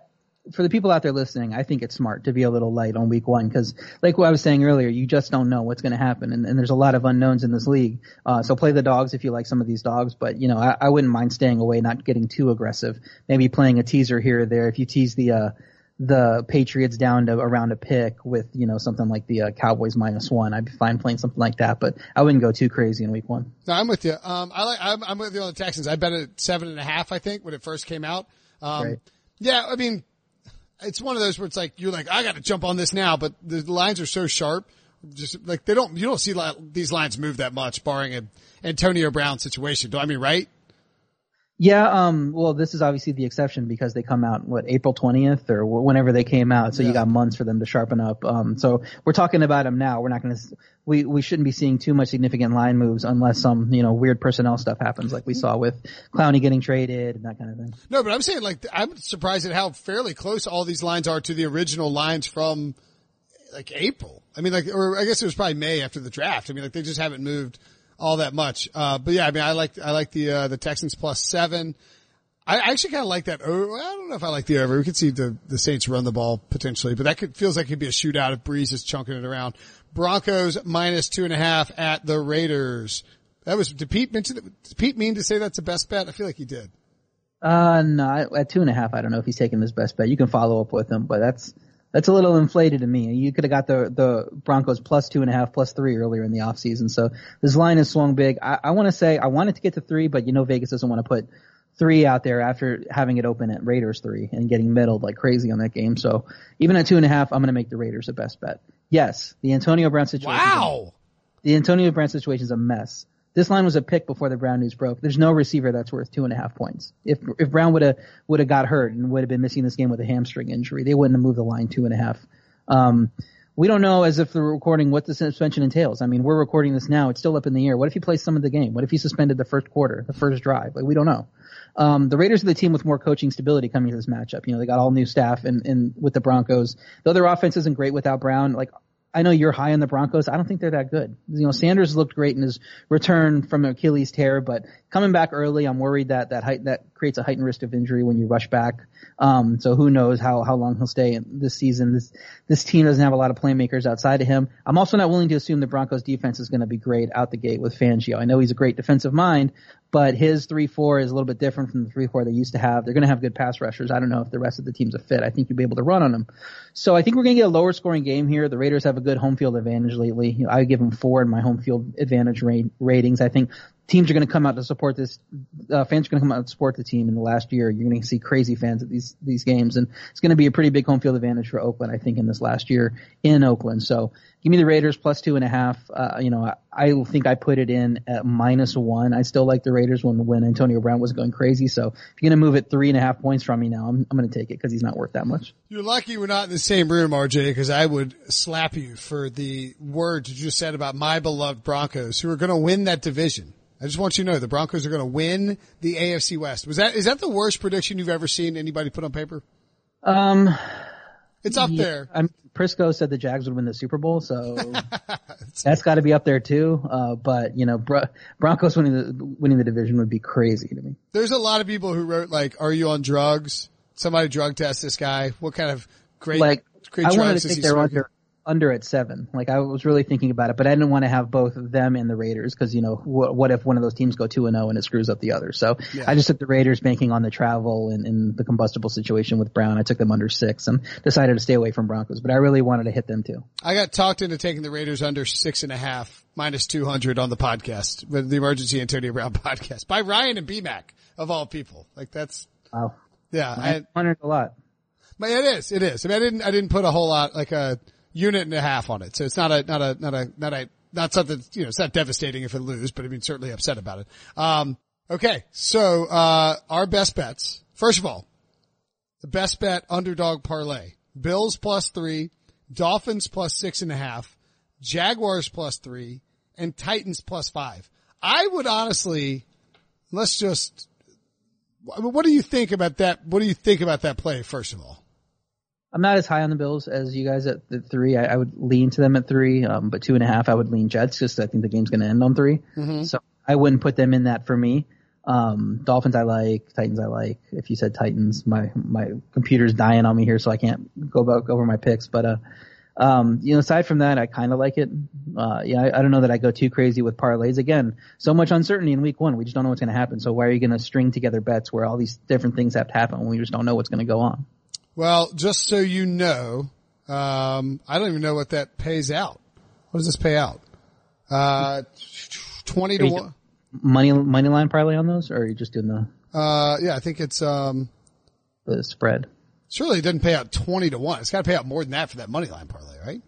for the people out there listening, I think it's smart to be a little light on week one because, like what I was saying earlier, you just don't know what's going to happen, and, and there's a lot of unknowns in this league. Uh, so play the dogs if you like some of these dogs, but you know, I, I wouldn't mind staying away, not getting too aggressive. Maybe playing a teaser here or there. If you tease the uh, the Patriots down to around a pick with you know something like the uh, Cowboys minus one, I'd be fine playing something like that, but I wouldn't go too crazy in week one. No, I'm with you. Um, I like, I'm, I'm with you on the Texans. I bet it seven and a half, I think, when it first came out. Um, Right. yeah, I mean, it's one of those where it's like, you're like, I got to jump on this now, but the lines are so sharp. Just like they don't, you don't see these lines move that much, barring an Antonio Brown situation. Do I mean right? Yeah, um, well, this is obviously the exception because they come out what April twentieth or whenever they came out, so Yeah. you got months for them to sharpen up. Um, so we're talking about them now. We're not going to, we we shouldn't be seeing too much significant line moves unless some you know weird personnel stuff happens, like we saw with Clowney getting traded and that kind of thing. No, but I'm saying like, I'm surprised at how fairly close all these lines are to the original lines from like April. I mean, like, or I guess it was probably May after the draft. I mean, like they just haven't moved all that much. Uh, but yeah, I mean, I like, I like the, uh, the Texans plus seven. I actually kind of like that. I don't know if I like the over. We could see the, the Saints run the ball potentially, but that could, feels like it could be a shootout if Brees is chunking it around. Broncos minus two and a half at the Raiders. That was, did Pete mention, did Pete mean to say that's the best bet? I feel like he did. Uh, no, at two and a half, I don't know if he's taking his best bet. You can follow up with him, but that's that's a little inflated to me. You could have got the the Broncos plus two and a half, plus three earlier in the offseason. So this line has swung big. I, I want to say I wanted to get to three, but you know Vegas doesn't want to put three out there after having it open at Raiders three and getting middled like crazy on that game. So even at two and a half, I'm going to make the Raiders the best bet. Yes, the Antonio Brown situation. Wow. The Antonio Brown situation is a mess. This line was a pick before the Brown news broke. There's no receiver that's worth two and a half points. If if Brown would have would have got hurt and would have been missing this game with a hamstring injury, they wouldn't have moved the line two and a half. Um, we don't know as if the recording what the suspension entails. I mean, we're recording this now; it's still up in the air. What if he plays some of the game? What if he suspended the first quarter, the first drive? Like we don't know. Um, the Raiders are the team with more coaching stability coming to this matchup. You know, they got all new staff and, and with the Broncos. Though their offense isn't great without Brown, like I know you're high on the Broncos. I don't think they're that good. You know, Sanders looked great in his return from Achilles tear, but coming back early, I'm worried that that height, that creates a heightened risk of injury when you rush back. Um, so who knows how how long he'll stay in this season. This this team doesn't have a lot of playmakers outside of him. I'm also not willing to assume the Broncos defense is going to be great out the gate with Fangio. I know he's a great defensive mind, but his 3-4 is a little bit different from the 3-4 they used to have. They're going to have good pass rushers. I don't know if the rest of the team's a fit. I think you'll be able to run on them. So I think we're going to get a lower scoring game here. The Raiders have a good home field advantage lately. You know, I give them four in my home field advantage rate, ratings. I think teams are going to come out to support this. Uh, fans are going to come out to support the team in the last year. You're going to see crazy fans at these these games, and it's going to be a pretty big home field advantage for Oakland. I think in this last year in Oakland. So give me the Raiders plus two and a half. Uh, you know, I, I think I put it in at minus one. I still like the Raiders when when Antonio Brown was going crazy. So if you're going to move it three and a half points from me now, I'm I'm going to take it because he's not worth that much. You're lucky we're not in the same room, RJ, because I would slap you for the words you just said about my beloved Broncos, who are going to win that division. I just want you to know the Broncos are going to win the AFC West. Was that is that the worst prediction you've ever seen anybody put on paper? Um, It's up there. I'm, Prisco said the Jags would win the Super Bowl, so that's got to be up there too. Uh, but you know, Bro- Broncos winning the winning the division would be crazy to me. There's a lot of people who wrote like, "Are you on drugs? Somebody drug test this guy. What kind of great like great I wanted drugs to is take he their smoking?" under under at seven. Like I was really thinking about it, but I didn't want to have both them and the Raiders because you know what, what if one of those teams go two and zero and it screws up the other? So Yeah. I just took the Raiders banking on the travel and, and the combustible situation with Brown. I took them under six and decided to stay away from Broncos, but I really wanted to hit them too. I got talked into taking the Raiders under six and a half minus 200 on the podcast, with the Emergency Antonio Brown podcast by Ryan and BMAC of all people. Like that's, Wow, yeah, I, I wondered a lot. but it is, it is. I mean, I didn't, I didn't put a whole lot, like a unit and a half on it. So it's not a, not a, not a, not a, not something, you know, it's not devastating if it lose, but I mean, certainly upset about it. Um, okay. So, uh, our best bets. First of all, the best bet underdog parlay. Bills plus three, Dolphins plus six and a half, Jaguars plus three, and Titans plus five. I would honestly, let's just, what do you think about that? What do you think about that play, first of all? I'm not as high on the Bills as you guys at the three. I, I would lean to them at three, um, but two and a half, I would lean Jets just I think the game's going to end on 3 Mm-hmm. So I wouldn't put them in that for me. Um, Dolphins I like, Titans I like. If you said Titans, my, my computer's dying on me here, so I can't go back over my picks, but, uh, um, you know, aside from that, I kind of like it. Uh, yeah, I, I don't know that I go too crazy with parlays. Again, so much uncertainty in week one. We just don't know what's going to happen. So why are you going to string together bets where all these different things have to happen when we just don't know what's going to go on? Well, just so you know, um, I don't even know what that pays out. What does this pay out? Uh, 20 to 1. Money, money line parlay on those or are you just doing the, Uh, yeah, I think it's, um, the spread? surely it doesn't pay out 20 to 1. It's got to pay out more than that for that money line parlay, right?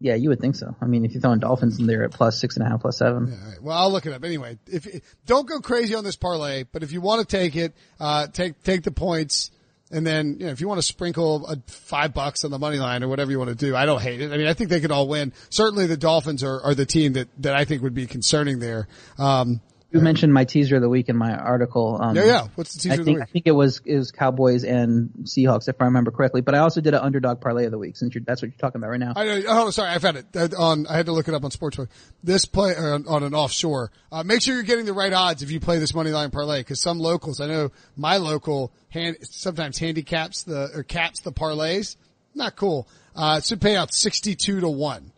Yeah, you would think so. I mean, if you're throwing Dolphins in there at plus six and a half, plus seven. All right. Well, I'll look it up anyway. If don't go crazy on this parlay, but if you want to take it, uh, take take the points, and then you know if you want to sprinkle a five bucks on the money line or whatever you want to do, I don't hate it. I mean, I think they could all win. Certainly, the Dolphins are, are the team that that I think would be concerning there. Um, You mentioned my teaser of the week in my article. Um, yeah, yeah. What's the teaser I of the think week? I think it was it was Cowboys and Seahawks if I remember correctly. But I also did an underdog parlay of the week since you're, that's what you're talking about right now. I know. On, sorry, I found it uh, on. I had to look it up on Sportsbook. This play uh, on, on an offshore. Uh, make sure you're getting the right odds if you play this money line parlay because some locals, I know my local hand sometimes handicaps the or caps the parlays. Not cool. Uh, it should pay out sixty two to one.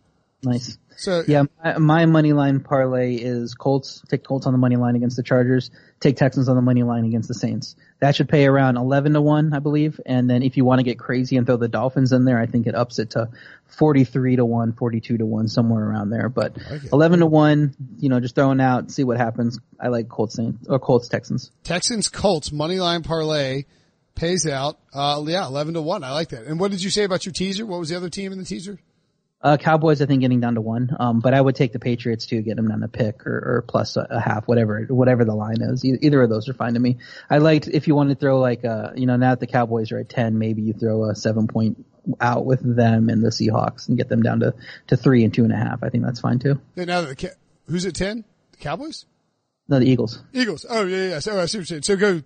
Nice. So Yeah, my, my money line parlay is Colts. Take Colts on the money line against the Chargers. Take Texans on the money line against the Saints. That should pay around eleven to one, I believe. And then if you want to get crazy and throw the Dolphins in there, I think it ups it to forty-three to one, 42 to one, somewhere around there. But Okay. eleven to one, you know, just throwing out, see what happens. I like Colts Saints or Colts Texans. Texans Colts money line parlay pays out. Uh, yeah, eleven to one. I like that. And what did you say about your teaser? What was the other team in the teaser? Uh, Cowboys, I think getting down to one. Um, but I would take the Patriots too, get them down to pick or, or plus a, a half, whatever, whatever the line is. E- either of those are fine to me. I liked if you want to throw like uh you know, now that the Cowboys are at 10, maybe you throw a seven point out with them and the Seahawks and get them down to, to three and two and a half. I think that's fine too. Yeah, Now that the Ca- who's at ten? The Cowboys. No, the Eagles. Eagles. Oh yeah, yeah. So I see what you're saying. So go.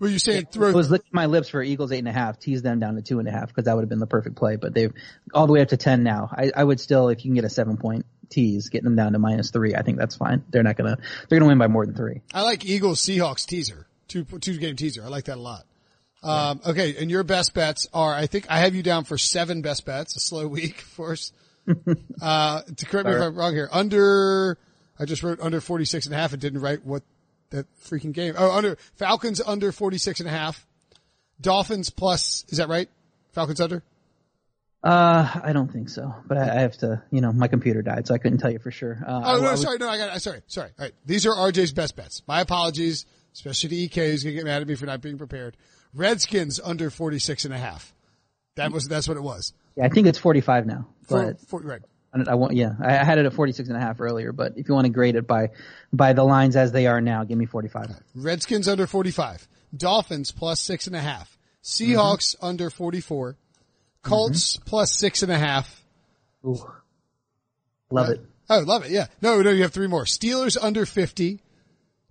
Were you saying throw? I was licking my lips for Eagles eight and a half, tease them down to two and a half because that would have been the perfect play. But they've all the way up to ten now. I, I would still, if you can get a seven point tease, getting them down to minus three, I think that's fine. They're not gonna, they're gonna win by more than three. I like Eagles Seahawks teaser. Two two game teaser. I like that a lot. Um, okay, and your best bets are I think I have you down for seven best bets, a slow week, of course. uh to correct me if I'm wrong here. Under I just wrote under 46 and a half and didn't write what that freaking game. Oh, under Falcons under 46 and a half. Dolphins plus is that right? Falcons under? Uh, I don't think so, but I, I have to, you know, my computer died, so I couldn't tell you for sure. Uh, Oh no, was- sorry, no, I got it. Sorry, sorry. All right, these are RJ's best bets. My apologies, especially to EK who's gonna get mad at me for not being prepared. Redskins under 46 and a half. That was that's what it was. yeah, I think it's 45 now, For, but for, right. I, I want, yeah, I had it at 46 and a half earlier, but if you want to grade it by, by the lines as they are now, give me 45. Redskins under 45. Dolphins plus six and a half. Seahawks mm-hmm. under 44. Colts mm-hmm. plus six and a half. Ooh. Love it. Oh, love it. Yeah. No, no, you have three more. Steelers under 50.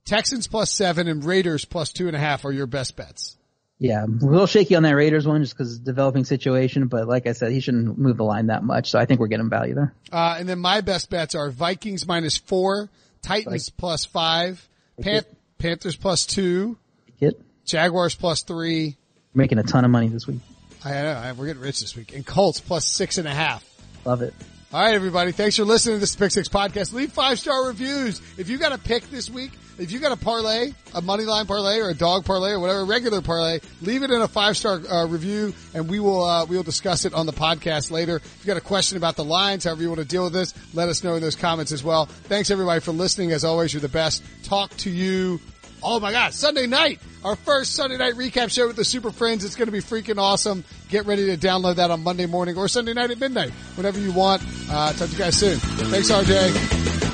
Texans plus seven and Raiders plus two and a half are your best bets. Yeah, a little shaky on that Raiders one just because developing situation, but like I said, he shouldn't move the line that much, so I think we're getting value there. Uh, and then my best bets are Vikings minus four, Titans plus five, Pan- Panthers plus two, Get Jaguars plus three. making a ton of money this week. I know, we're getting rich this week. And Colts plus six and a half. Love it. All right, everybody. Thanks for listening to this Pick Six podcast. Leave five star reviews. If you got a pick this week, if you got a parlay, a money line parlay or a dog parlay or whatever, regular parlay, leave it in a five star uh, review and we will, uh, we will discuss it on the podcast later. If you got a question about the lines, however you want to deal with this, let us know in those comments as well. Thanks everybody for listening. As always, you're the best. Talk to you. Oh my God, Sunday night, our first Sunday night recap show with the Super Friends. It's going to be freaking awesome. Get ready to download that on Monday morning or Sunday night at midnight, whenever you want. Uh, talk to you guys soon. Thanks, RJ.